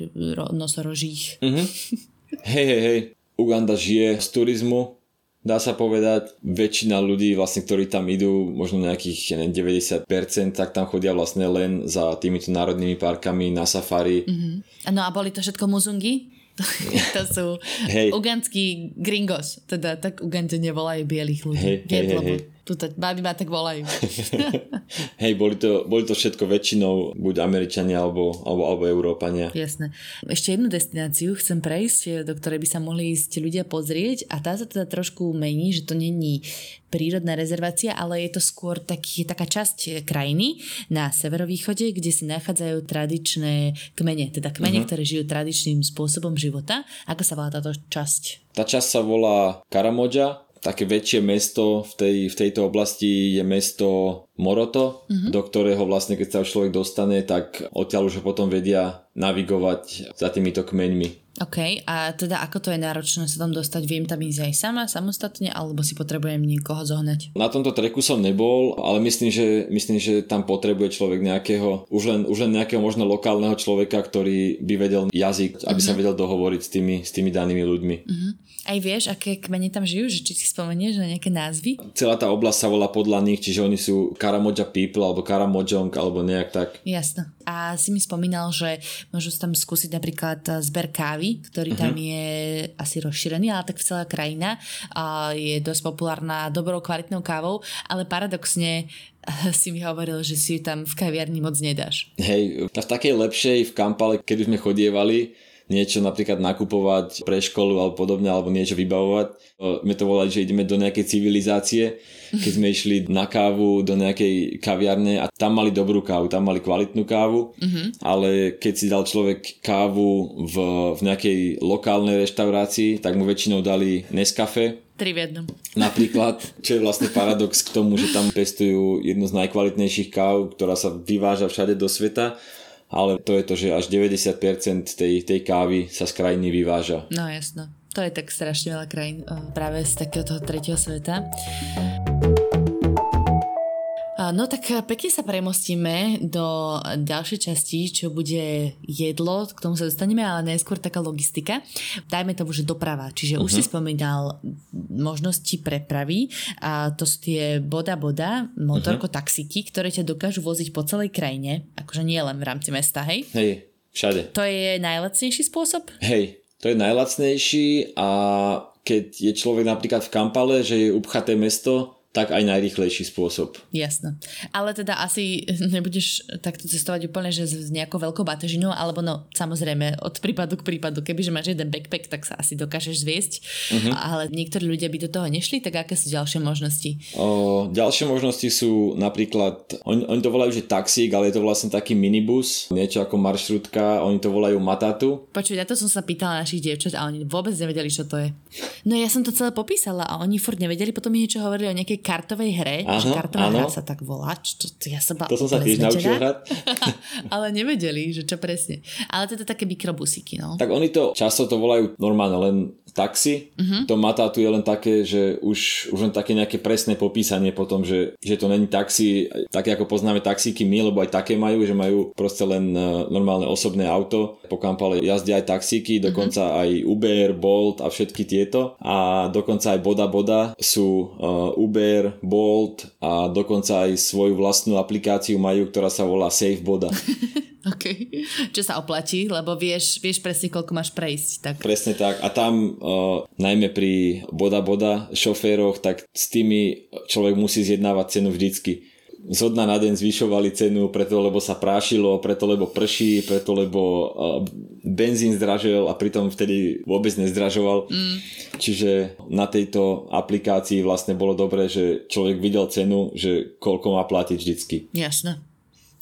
nosorožích. Uh-huh. hej, hej, hej. Uganda žije z turizmu, dá sa povedať. Väčšina ľudí, vlastne, ktorí tam idú, možno nejakých neviem, 90%, tak tam chodia vlastne len za týmito národnými parkami na safari. Mm-hmm. No a boli to všetko muzungy? to sú hey. ugandskí gringos, teda tak Ugande nevolajú bielých ľudí. Hej, hej, hej, hej. Tuto, baby ma tak volajú. Hej, boli to, boli to všetko väčšinou buď Američania alebo, alebo, alebo Európania. Jasné. Ešte jednu destináciu chcem prejsť, do ktorej by sa mohli ísť ľudia pozrieť a tá sa teda trošku mení, že to není prírodná rezervácia, ale je to skôr taký, taká časť krajiny na severovýchode, kde sa nachádzajú tradičné kmene, teda kmene, uh-huh. ktoré žijú tradičným spôsobom života. Ako sa volá táto časť? Tá časť sa volá Karamoja také väčšie mesto v, tej, v tejto oblasti je mesto Moroto, mm-hmm. do ktorého vlastne keď sa človek dostane, tak odtiaľ už ho potom vedia navigovať za týmito kmeňmi. OK, a teda ako to je náročné sa tam dostať? Viem tam ísť aj sama, samostatne, alebo si potrebujem niekoho zohnať? Na tomto treku som nebol, ale myslím, že, myslím, že tam potrebuje človek nejakého, už len, už len nejakého možno lokálneho človeka, ktorý by vedel jazyk, aby mm-hmm. sa mhm. vedel dohovoriť s tými, s tými danými ľuďmi. Mm-hmm. Aj vieš, aké kmene tam žijú? Že či si spomenieš na nejaké názvy? Celá tá oblasť sa volá podľa nich, čiže oni sú Karamoja people alebo Karamojong alebo nejak tak. Jasno. A si mi spomínal, že môžu tam skúsiť napríklad zber kávy, ktorý uh-huh. tam je asi rozšírený, ale tak celá krajina a je dosť populárna dobrou kvalitnou kávou, ale paradoxne si mi hovoril, že si ju tam v kaviarni moc nedáš. Hej, v takej lepšej v Kampale, keď sme chodievali, niečo napríklad nakupovať pre školu alebo podobne, alebo niečo vybavovať. My to volali, že ideme do nejakej civilizácie, keď sme išli na kávu do nejakej kaviarne a tam mali dobrú kávu, tam mali kvalitnú kávu, mm-hmm. ale keď si dal človek kávu v, v nejakej lokálnej reštaurácii, tak mu väčšinou dali Nescafe, Tri v jednom. Napríklad, čo je vlastne paradox k tomu, že tam pestujú jednu z najkvalitnejších káv, ktorá sa vyváža všade do sveta ale to je to, že až 90% tej, tej kávy sa z krajiny vyváža. No jasno. To je tak strašne veľa krajín eh, práve z takého tretieho sveta. No tak eh, pekne sa premostíme do ďalšej časti, čo bude jedlo, k tomu sa dostaneme, ale najskôr taká logistika. Dajme tomu, že doprava, čiže uh-huh. už si mhm. spomínal možnosti prepravy a to sú tie boda boda, motorko uh-huh. taxíky, ktoré ťa dokážu voziť po celej krajine, akože nie len v rámci mesta, hej? Hej, všade. To je najlacnejší spôsob? Hej, to je najlacnejší a keď je človek napríklad v Kampale, že je upchaté mesto, tak aj najrychlejší spôsob. Jasno. Ale teda asi nebudeš takto cestovať úplne, že s nejakou veľkou batežinou, alebo no, samozrejme, od prípadu k prípadu. Kebyže máš jeden backpack, tak sa asi dokážeš zviesť. Uh-huh. Ale niektorí ľudia by do toho nešli, tak aké sú ďalšie možnosti? O, ďalšie možnosti sú napríklad, oni, oni to volajú, že taxík, ale je to vlastne taký minibus, niečo ako maršrutka, oni to volajú matatu. Počuť, ja to som sa pýtala našich dievčat a oni vôbec nevedeli, čo to je. No ja som to celé popísala a oni furt nevedeli, potom mi niečo hovorili o nejakej kartovej hre, Aha, že kartová áno. hra sa tak volá. Čo, to, ja som to som sa tiež naučil hrať. ale nevedeli, že čo presne. Ale to je také mikrobusíky, no. Tak oni to často to volajú normálne len taxi. Uh-huh. To Matatu je len také, že už, už len také nejaké presné popísanie potom, že, že to není taxi, také ako poznáme taxíky my, lebo aj také majú, že majú proste len uh, normálne osobné auto. Po Kampale jazdia aj taxíky, mhm. dokonca uh-huh. aj Uber, Bolt a všetky tieto. A dokonca aj Boda Boda sú uh, Uber, Bolt a dokonca aj svoju vlastnú aplikáciu majú, ktorá sa volá Safe Boda. OK. Čo sa oplatí, lebo vieš, vieš presne, koľko máš prejsť. Tak. Presne tak. A tam uh, najmä pri boda boda šoféroch, tak s tými človek musí zjednávať cenu vždycky zo dna na deň zvyšovali cenu, preto lebo sa prášilo, preto lebo prší, preto lebo uh, benzín zdražil a pritom vtedy vôbec nezdražoval. Mm. Čiže na tejto aplikácii vlastne bolo dobré, že človek videl cenu, že koľko má platiť vždycky. Jasné.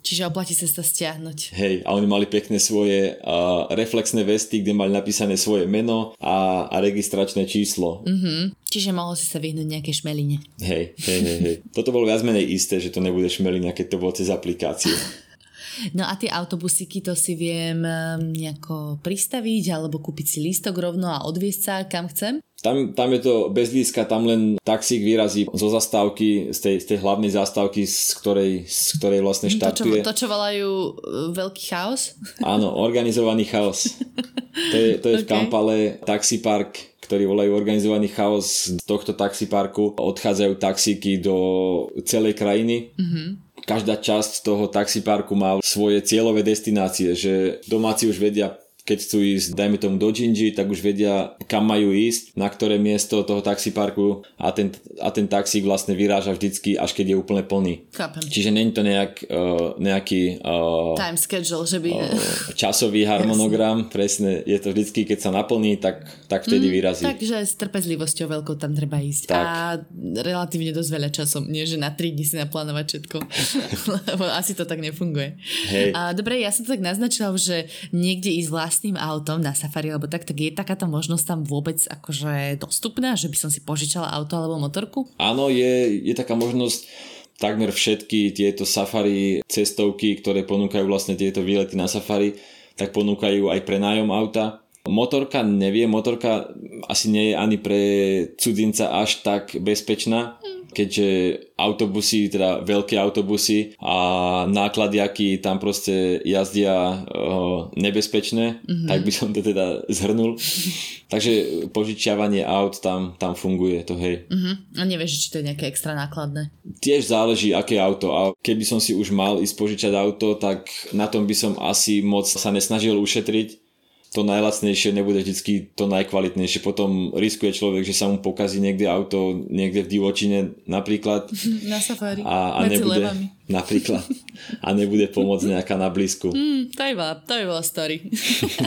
Čiže oplatí sa to stiahnuť. Hej, a oni mali pekné svoje uh, reflexné vesty, kde mali napísané svoje meno a, a registračné číslo. Mm-hmm. Čiže mohol si sa vyhnúť nejaké šmeline. Hej, hej, hej, hej. Toto bolo viac menej isté, že to nebude šmelina, keď to bolo cez aplikáciu. No a tie autobusíky to si viem nejako pristaviť alebo kúpiť si lístok rovno a odviesť sa kam chcem? Tam, tam je to bez líska, tam len taxík vyrazí zo zastávky, z tej, z tej hlavnej zastávky, z ktorej, z ktorej vlastne štartuje. To, čo, to, čo volajú uh, veľký chaos? Áno, organizovaný chaos. To je, to je okay. v Kampale taxipark, ktorý volajú organizovaný chaos. Z tohto taxiparku odchádzajú taxíky do celej krajiny. Mm-hmm každá časť toho taxiparku má svoje cieľové destinácie, že domáci už vedia keď chcú ísť, dajme tomu do Gingy, tak už vedia, kam majú ísť, na ktoré miesto toho taxiparku a ten, a ten taxík vlastne vyráža vždycky, až keď je úplne plný. Chápem. Čiže není to nejak, uh, nejaký uh, time schedule, že by... Uh, časový harmonogram, Jasne. presne, je to vždycky, keď sa naplní, tak, tak vtedy mm, vyrazí. Takže s trpezlivosťou veľkou tam treba ísť. Tak. A relatívne dosť veľa časom, nie že na 3 dní si naplánovať všetko. Lebo asi to tak nefunguje. Hej. A, dobre, ja som to tak naznačila, že niekde ísť vlastne vlastným autom na safari, alebo tak, tak je takáto možnosť tam vôbec akože dostupná, že by som si požičala auto alebo motorku? Áno, je, je taká možnosť takmer všetky tieto safari cestovky, ktoré ponúkajú vlastne tieto výlety na safari, tak ponúkajú aj prenájom auta. Motorka nevie, motorka asi nie je ani pre cudzinca až tak bezpečná, keďže autobusy, teda veľké autobusy a nákladiaky tam proste jazdia uh, nebezpečné, mm-hmm. tak by som to teda zhrnul. Takže požičiavanie aut tam, tam funguje, to hej. Mm-hmm. A nevieš, či to je nejaké extra nákladné? Tiež záleží, aké auto. A keby som si už mal ísť požičať auto, tak na tom by som asi moc sa nesnažil ušetriť, to najlacnejšie nebude vždy to najkvalitnejšie. Potom riskuje človek, že sa mu pokazí niekde auto, niekde v divočine napríklad. Na safari. A, a nebude, levami. napríklad. A nebude pomôcť nejaká na blízku. Mm, to, je bola, to je bola story.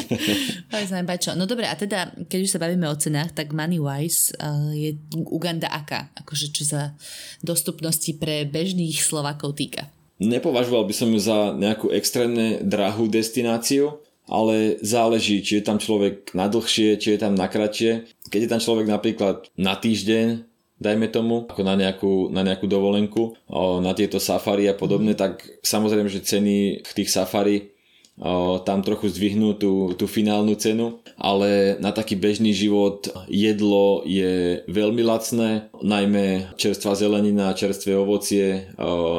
to je čo. No dobre, a teda, keď už sa bavíme o cenách, tak Moneywise uh, je Uganda aká? Akože čo sa dostupnosti pre bežných Slovákov týka? Nepovažoval by som ju za nejakú extrémne drahú destináciu ale záleží, či je tam človek na dlhšie, či je tam na kratšie. Keď je tam človek napríklad na týždeň, dajme tomu, ako na nejakú, na nejakú dovolenku, na tieto safari a podobne, mm. tak samozrejme, že ceny tých safari tam trochu zdvihnú tú, tú finálnu cenu, ale na taký bežný život jedlo je veľmi lacné, najmä čerstvá zelenina, čerstvé ovocie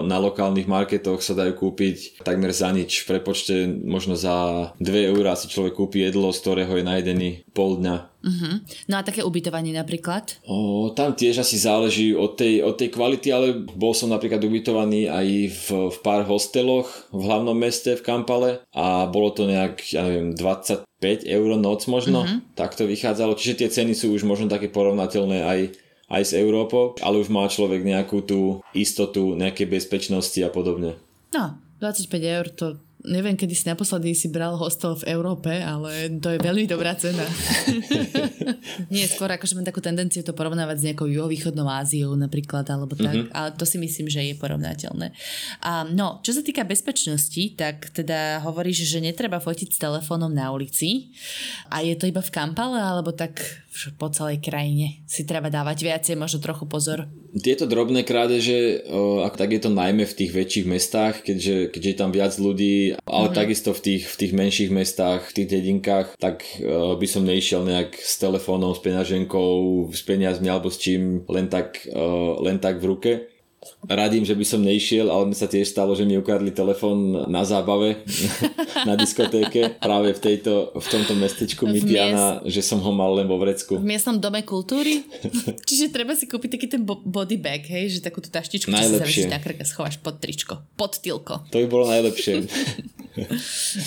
na lokálnych marketoch sa dajú kúpiť takmer za nič. V prepočte možno za 2 eurá si človek kúpi jedlo, z ktorého je najedený pol dňa Uh-huh. No a také ubytovanie napríklad? O, tam tiež asi záleží od tej, od tej kvality, ale bol som napríklad ubytovaný aj v, v pár hosteloch v hlavnom meste v Kampale a bolo to nejak, ja neviem, 25 eur noc možno, uh-huh. tak to vychádzalo. Čiže tie ceny sú už možno také porovnateľné aj aj s Európou, ale už má človek nejakú tú istotu, nejaké bezpečnosti a podobne. No, 25 eur to neviem, kedy si naposledy si bral hostel v Európe, ale to je veľmi dobrá cena. Nie, skôr akože mám takú tendenciu to porovnávať s nejakou juhovýchodnou Áziou napríklad, alebo tak, mm-hmm. ale to si myslím, že je porovnateľné. A, no, čo sa týka bezpečnosti, tak teda hovoríš, že netreba fotiť s telefónom na ulici a je to iba v Kampale, alebo tak po celej krajine si treba dávať viacej, možno trochu pozor. Tieto drobné krádeže, ak tak je to najmä v tých väčších mestách, keďže, keďže je tam viac ľudí, ale mm-hmm. takisto v tých, v tých menších mestách, v tých dedinkách, tak by som neišiel nejak s telefónom, s peňaženkou, s peniazmi alebo s čím len tak, len tak v ruke radím, že by som neišiel, ale mi sa tiež stalo, že mi ukradli telefón na zábave na diskotéke práve v, tejto, v tomto mestečku Midiana, miest... že som ho mal len vo vrecku. V miestnom dome kultúry? Čiže treba si kúpiť taký ten body bag, hej, že takúto taštičku, čo si na krk schováš pod tričko, pod tilko. To by bolo najlepšie.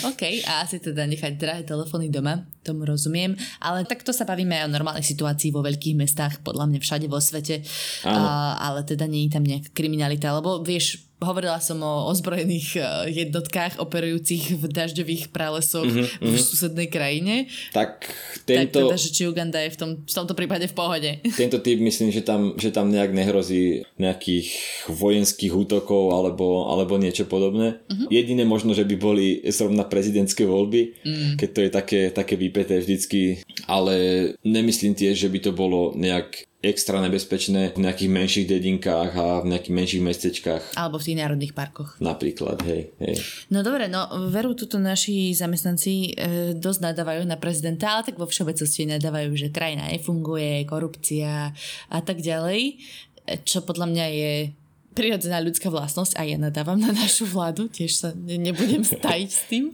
OK, a asi teda nechať drahé telefóny doma, tomu rozumiem, ale takto sa bavíme aj o normálnej situácii vo veľkých mestách, podľa mňa všade vo svete, a, ale teda nie je tam nejaká kriminalita, lebo vieš, Hovorila som o ozbrojených eh, jednotkách operujúcich v dažďových pralesoch mm-hmm, v susednej krajine. Tak tento... Tak teda, že či Uganda je v, tom, v tomto prípade v pohode. Tento typ myslím, že tam, že tam nejak nehrozí nejakých vojenských útokov alebo, alebo niečo podobné. Mm-hmm. Jediné možno, že by boli zrovna prezidentské voľby, mm. keď to je také, také vypeté vždycky, ale nemyslím tiež, že by to bolo nejak extra nebezpečné v nejakých menších dedinkách a v nejakých menších mestečkách. Alebo v tých národných parkoch. Napríklad, hej, hej. No dobre, no veru tuto naši zamestnanci e, dosť nadávajú na prezidenta, ale tak vo všeobecnosti nadávajú, že krajina nefunguje, korupcia a tak ďalej, čo podľa mňa je prirodzená ľudská vlastnosť a ja nadávam na našu vládu, tiež sa nebudem stajiť s tým.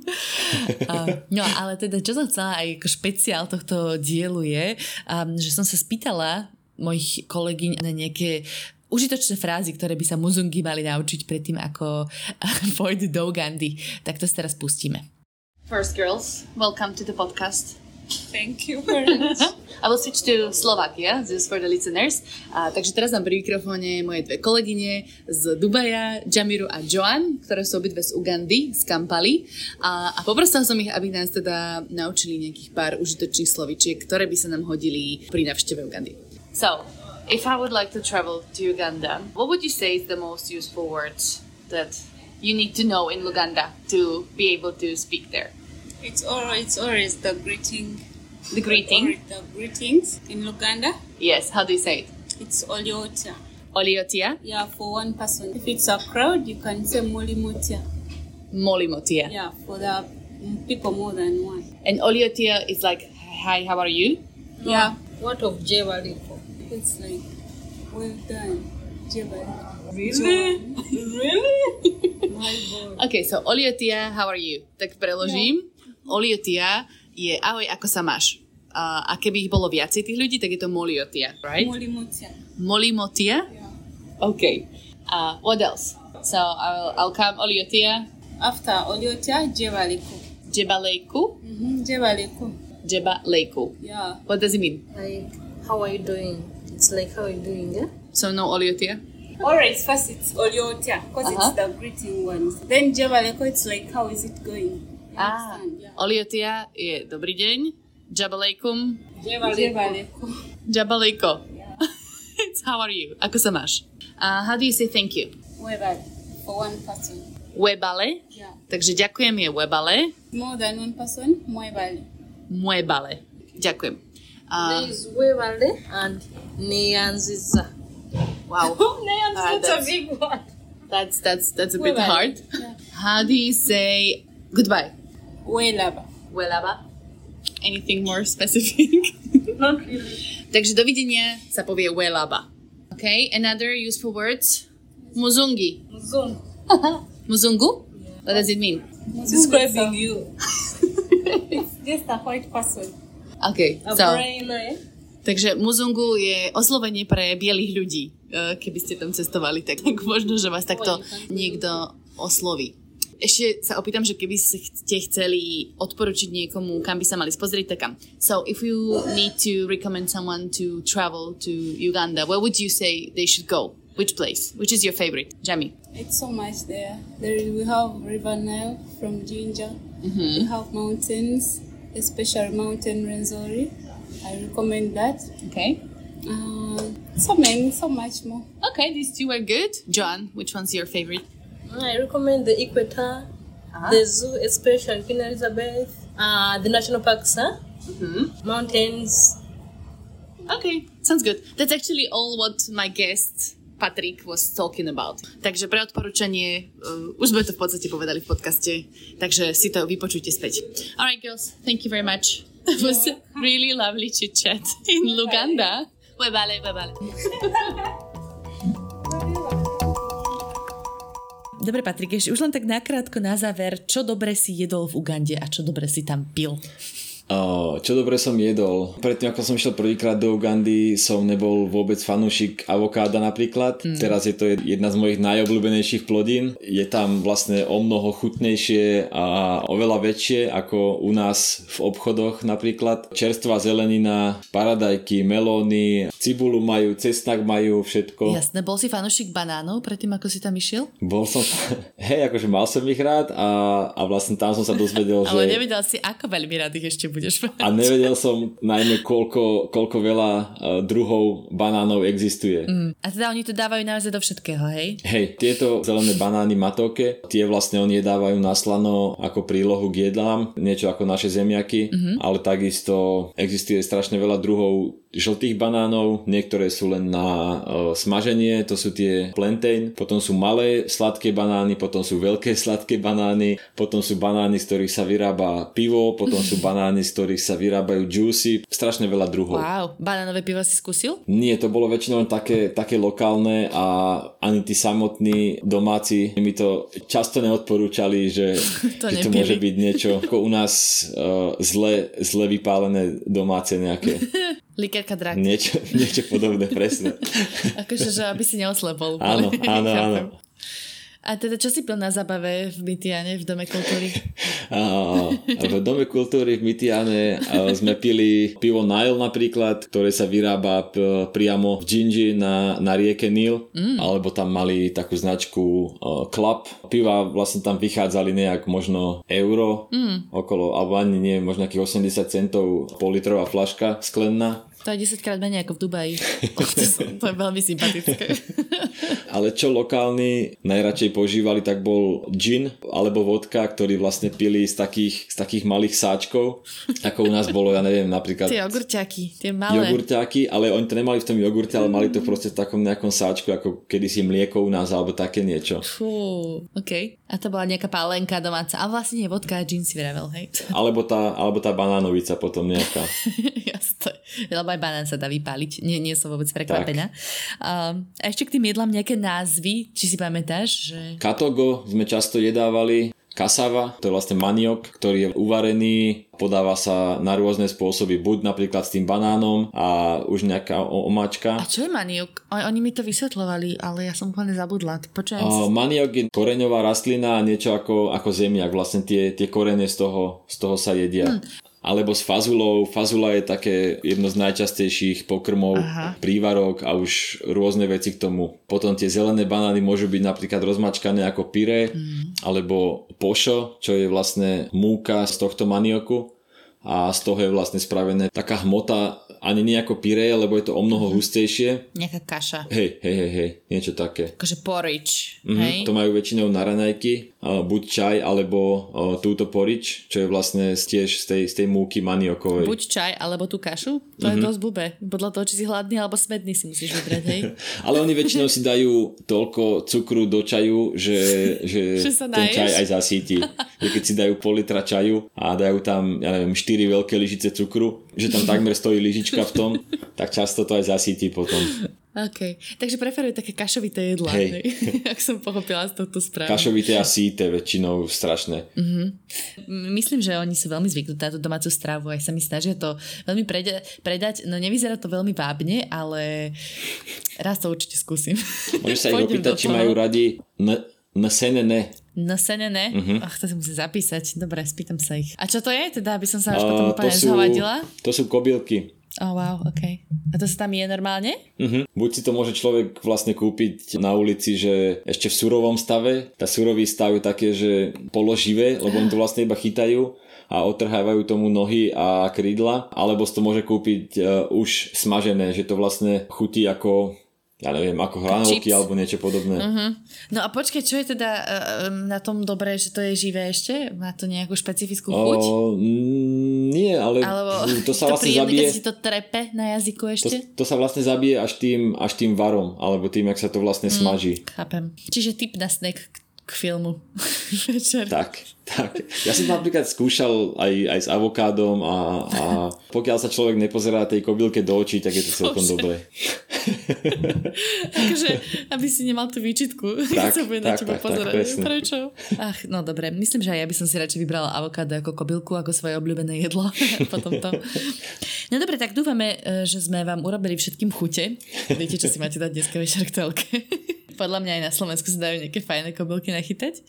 A, no ale teda, čo som chcela aj ako špeciál tohto dielu je, že som sa spýtala mojich kolegyň na nejaké užitočné frázy, ktoré by sa muzungi mali naučiť predtým, ako pôjdu do Ugandy. Tak to si teraz pustíme. First girls, welcome to the podcast. Thank you very much. I will switch to Slovakia, just for the listeners. A, takže teraz mám pri mikrofóne moje dve kolegyne z Dubaja, Jamiru a Joan, ktoré sú obidve z Ugandy, z Kampali. A, a poprosila som ich, aby nás teda naučili nejakých pár užitočných slovičiek, ktoré by sa nám hodili pri navšteve Ugandy. So, if I would like to travel to Uganda, what would you say is the most useful words that you need to know in Luganda to be able to speak there? It's always, it's always the greeting. The greeting? The, greetings in Luganda. Yes, how do you say it? It's Oliotia. Oliotia? Yeah, for one person. If it's a crowd, you can say Molimotia. Molimotia. Yeah, for the people more than one. And Oliotia is like, hi, how are you? Yeah. What of Jevaliko? It's like, well done, Jebel. Really? really? My God. Okay, so Oliotia, how are you? Tak preložím. Yeah. Oliotia je ahoj, ako sa máš? Uh, a keby ich bolo viacej tých ľudí, tak je to Moliotia, right? Molimotia. Molimotia? Yeah. Okay. Uh, what else? So I'll, I'll come Oliotia. After Oliotia, Jebaleiku. Jebaleiku? Mm-hmm, Jebaleiku. Jebaleiku. Yeah. What does it mean? Like, how are you doing? It's like how you doing, yeah? So no Oliotia? Alright, first it's Oliotia, because uh-huh. it's the greeting ones. Then Jabaleko, it's like how is it going? Ah, yeah. Oliotia je dobrý deň. Jabalejkum. Jabaleko. Jabaleko. Yeah. it's how are you? Ako sa máš? Uh, how do you say thank you? Webale. For one person. Webale? Yeah. Takže ďakujem je webale. More than one person, muebale. Muebale. Ďakujem. Uh, is Webale and Neyanziza. Wow. Neyanziza, uh, that's a big one. That's that's that's a bit hard. Yeah. How do you say goodbye? Welaba. Welaba. Anything more specific? Not really. Takže dovidenia sa povie welaba. Okay, another useful words. Muzungi. Muzungu. Muzungu? Yeah. What does it mean? Describing you. it's just a white person. A so? Takže Muzungu je oslovenie pre bielých ľudí. E, keby ste tam cestovali, tak, tak možno, že vás takto niekto osloví. Ešte sa opýtam, že keby ste chceli odporučiť niekomu, kam by sa mali spozrieť, tak kam. So, if you need to recommend someone to travel to Uganda, where would you say they should go? Which place? Which is your favorite? Jamie? It's so much there. There we have River Nile from Ginger. Mm-hmm. We have mountains, especially Mountain Renzori. I recommend that. Okay. Uh, so many, so much more. Okay, these two are good. John, which one's your favorite? I recommend the Equator, uh-huh. the zoo, especially Queen Elizabeth, uh, the national parks, huh? Mm-hmm. mountains. Okay, sounds good. That's actually all what my guest Patrick was talking about. Takže pre odporúčanie, uh, už sme to v podstate povedali v podcaste, takže si to vypočujte späť. Alright girls, thank you very much. It was really lovely to chat in Luganda. Bye bye, bye bye. Dobre, Patrik, ešte už len tak nakrátko na záver, čo dobre si jedol v Ugande a čo dobre si tam pil? Uh, čo dobre som jedol. Predtým, ako som išiel prvýkrát do Ugandy, som nebol vôbec fanúšik avokáda napríklad. Mm. Teraz je to jedna z mojich najobľúbenejších plodín. Je tam vlastne o mnoho chutnejšie a oveľa väčšie ako u nás v obchodoch napríklad. Čerstvá zelenina, paradajky, melóny, cibulu majú, cesnak majú, všetko. Jasné, bol si fanúšik banánov predtým, ako si tam išiel? Bol som, hej, akože mal som ich rád a, a vlastne tam som sa dozvedel, že... Ale nevedel si, ako veľmi rád ich ešte budeš mať. A nevedel som najmä, koľko, koľko veľa uh, druhov banánov existuje. Mm. A teda oni to dávajú naozaj do všetkého, hej? Hej, tieto zelené banány matoke, tie vlastne oni dávajú na slano ako prílohu k jedlám, niečo ako naše zemiaky, mm-hmm. ale takisto existuje strašne veľa druhov žltých banánov, niektoré sú len na uh, smaženie, to sú tie plantain, potom sú malé sladké banány, potom sú veľké sladké banány, potom sú banány, z ktorých sa vyrába pivo, potom sú banány, z ktorých sa vyrábajú juicy, strašne veľa druhov. Wow, banánové pivo si skúsil? Nie, to bolo väčšinou také, také lokálne a ani tí samotní domáci mi to často neodporúčali, že to, že to môže byť niečo ako u nás uh, zle, zle vypálené domáce nejaké. Likérka drak. Niečo, niečo podobné, presne. akože, že aby si neoslepol. Áno, áno, áno. A teda čo si pil na zabave v Mytiane, v Dome kultúry? v Dome kultúry v Mytiane sme pili pivo Nile napríklad, ktoré sa vyrába priamo v Gingi na, na rieke Nil, mm. alebo tam mali takú značku Club. Piva vlastne tam vychádzali nejak možno euro, mm. okolo, alebo ani nie, možno nejakých 80 centov politrová flaška sklenná. To je 10 krát menej ako v Dubaji. to, je veľmi sympatické. Ale čo lokálni najradšej používali, tak bol gin alebo vodka, ktorý vlastne pili z takých, z takých malých sáčkov, ako u nás bolo, ja neviem, napríklad... Tie jogurťaky, tie malé. Jogurťaky, ale oni to nemali v tom jogurte, ale mali to proste v takom nejakom sáčku, ako kedysi mlieko u nás, alebo také niečo. Fú, OK. A to bola nejaká pálenka domáca. A vlastne nie vodka a gin si vravel, hej? Alebo tá, alebo tá banánovica potom nejaká. Jasne. Lebo aj banán sa dá vypáliť. Nie, nie som vôbec prekvapená. Um, a ešte k tým jedlám nejaké názvy, či si pamätáš? Že... Katogo sme často jedávali. Kasava, to je vlastne maniok, ktorý je uvarený, podáva sa na rôzne spôsoby, buď napríklad s tým banánom a už nejaká omáčka. A čo je maniok? Oni mi to vysvetľovali, ale ja som úplne zabudla. Počujem uh, maniok je koreňová rastlina a niečo ako, ako zemiak, vlastne tie, tie korene z toho, z toho sa jedia. Hmm alebo s fazulou. Fazula je také jedno z najčastejších pokrmov, Aha. prívarok a už rôzne veci k tomu. Potom tie zelené banány môžu byť napríklad rozmačkané ako pyré, mm. alebo pošo, čo je vlastne múka z tohto manioku a z toho je vlastne spravené taká hmota ani nejako pyré, lebo je to o mnoho mm-hmm. hustejšie. Nejaká kaša. Hej, hej, hej, hej, niečo také. Akože porridge, mm-hmm. hej? To majú väčšinou na raňajky, buď čaj, alebo uh, túto porridge, čo je vlastne tiež z tej, z tej múky maniokovej. Buď čaj, alebo tú kašu? To mm-hmm. je dosť blbé. Podľa toho, či si hladný alebo smedný si musíš vybrať, hej? Ale oni väčšinou si dajú toľko cukru do čaju, že, že, že ten čaj aj zasíti. keď si dajú pol litra čaju a dajú tam, ja neviem, 4 veľké lyžice cukru, že tam takmer stojí lyžička v tom, tak často to aj zasíti potom. OK. Takže preferuje také kašovité jedlá, Hej. ak som pochopila z tohto správy. Kašovité a síte väčšinou strašné. Mm-hmm. Myslím, že oni sú veľmi zvyknutí na tú domácu stravu, aj sa mi snažia to veľmi preda- predať. No nevyzerá to veľmi vábne, ale raz to určite skúsim. Môžeš sa ich opýtať, či majú radi n- ne. Nosenené? Uh-huh. Ach, to si musím zapísať. Dobre, spýtam sa ich. A čo to je? Teda, aby som sa až uh, potom úplne zhovadila? To sú kobylky. Oh, wow, ok. A to sa tam je normálne? Uh-huh. Buď si to môže človek vlastne kúpiť na ulici, že ešte v surovom stave. Tá surový stav je také, že položivé, lebo oni to vlastne iba chytajú a otrhávajú tomu nohy a krídla, alebo si to môže kúpiť uh, už smažené, že to vlastne chutí ako ja neviem, ako hranolky alebo niečo podobné. Uh-huh. No a počkaj, čo je teda uh, na tom dobré, že to je živé ešte? Má to nejakú špecifickú chuť? O, nie, ale Alebo to sa to vlastne príjemné, zabije... si to trepe na jazyku ešte? To, to sa vlastne zabije až tým, až tým varom, alebo tým, jak sa to vlastne mm, smaží. Chápem. Čiže typ na snack, k filmu večer. Tak, tak. Ja som napríklad skúšal aj, aj s avokádom a, a pokiaľ sa človek nepozerá tej kobylke do očí, tak je to celkom dobré. akože, aby si nemal tú výčitku, keď sa bude na teba pozerať. Tak, Prečo? Ach, no dobre, myslím, že aj ja by som si radšej vybrala avokádo ako kobylku, ako svoje obľúbené jedlo. Potom to. No dobre, tak dúfame, e, že sme vám urobili všetkým chute. Viete, čo si máte dať dneska večer k telke. Podľa mňa aj na Slovensku sa dajú nejaké fajné kobylky nachytať.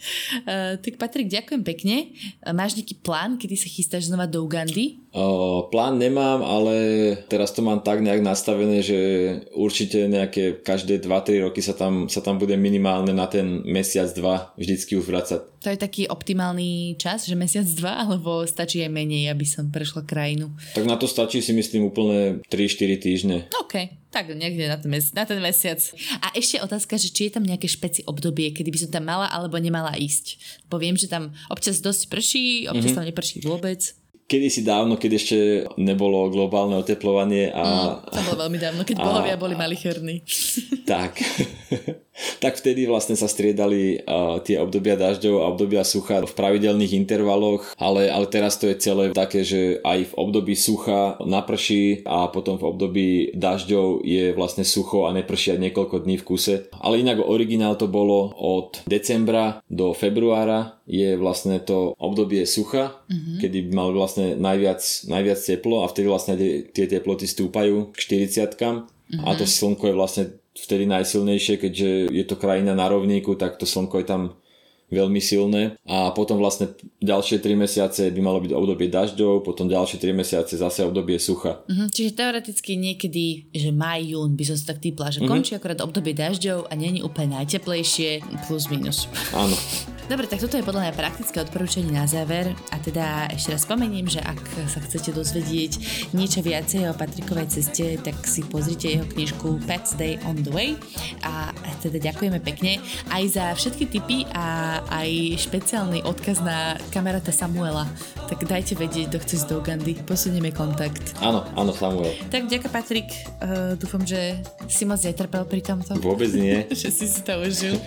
Uh, tak Patrik, ďakujem pekne. Uh, máš nejaký plán, kedy sa chystáš znova do Ugandy? Uh, plán nemám, ale teraz to mám tak nejak nastavené, že určite nejaké každé 2-3 roky sa tam, sa tam bude minimálne na ten mesiac, dva vždycky už vracať. To je taký optimálny čas, že mesiac, dva, alebo stačí aj menej, aby som prešla krajinu? Tak na to stačí si myslím úplne 3-4 týždne. OK, tak niekde na ten, mes- na ten mesiac. A ešte otázka, že či je tam nejaké špeci obdobie, kedy by som tam mala alebo nemala ísť. Poviem, že tam občas dosť prší, občas mm-hmm. tam neprší vôbec kedy si dávno, keď ešte nebolo globálne oteplovanie a... Mm, to bolo veľmi dávno, keď a, bohovia boli malicherní. Tak. tak vtedy vlastne sa striedali uh, tie obdobia dažďov a obdobia sucha v pravidelných intervaloch, ale, ale teraz to je celé také, že aj v období sucha naprší a potom v období dažďov je vlastne sucho a neprší aj niekoľko dní v kuse. Ale inak originál to bolo od decembra do februára je vlastne to obdobie sucha, mm-hmm. kedy mal vlastne najviac, najviac teplo a vtedy vlastne tie teploty stúpajú k 40 mm-hmm. a to slnko je vlastne vtedy najsilnejšie, keďže je to krajina na rovníku, tak to slnko je tam veľmi silné a potom vlastne ďalšie 3 mesiace by malo byť obdobie dažďov, potom ďalšie 3 mesiace zase obdobie sucha. Mm-hmm, čiže teoreticky niekedy, že maj, jún by som sa tak typla, že mm-hmm. končí akorát obdobie dažďov a není úplne najteplejšie plus minus. Áno. Dobre, tak toto je podľa mňa praktické odporúčanie na záver a teda ešte raz spomeniem, že ak sa chcete dozvedieť niečo viacej o Patrikovej ceste, tak si pozrite jeho knižku Pets Day on the Way a teda ďakujeme pekne aj za všetky tipy a aj špeciálny odkaz na kamaráta Samuela. Tak dajte vedieť, kto chce z do Ugandy, posunieme kontakt. Áno, áno, Samuel. Tak ďakujem Patrik, uh, dúfam, že si moc netrpel pri tomto. Vôbec nie. že si si to užil.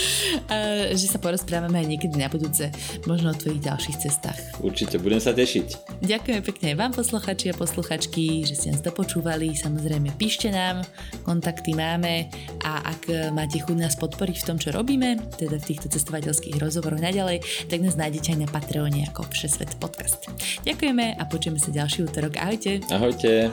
uh, že sa porozprávame aj niekedy na budúce, možno o tvojich ďalších cestách. Určite, budem sa tešiť. Ďakujem pekne vám posluchači a posluchačky, že ste nás dopočúvali. Samozrejme, píšte nám, kontakty máme a ak máte chuť nás podporiť v tom, čo robíme, teda v týchto cestovateľských rozhovoroch naďalej, tak nás nájdete aj na Patreone ako Všesvet podcast. Ďakujeme a počujeme sa ďalší útorok. Ahojte. Ahojte.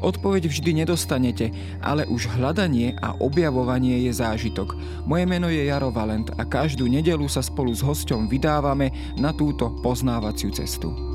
Odpoveď vždy nedostanete, ale už hľadanie a objavovanie je zážitok. Moje meno je Jaro Valent a každú nedelu sa spolu s hosťom vydávame na túto poznávaciu cestu.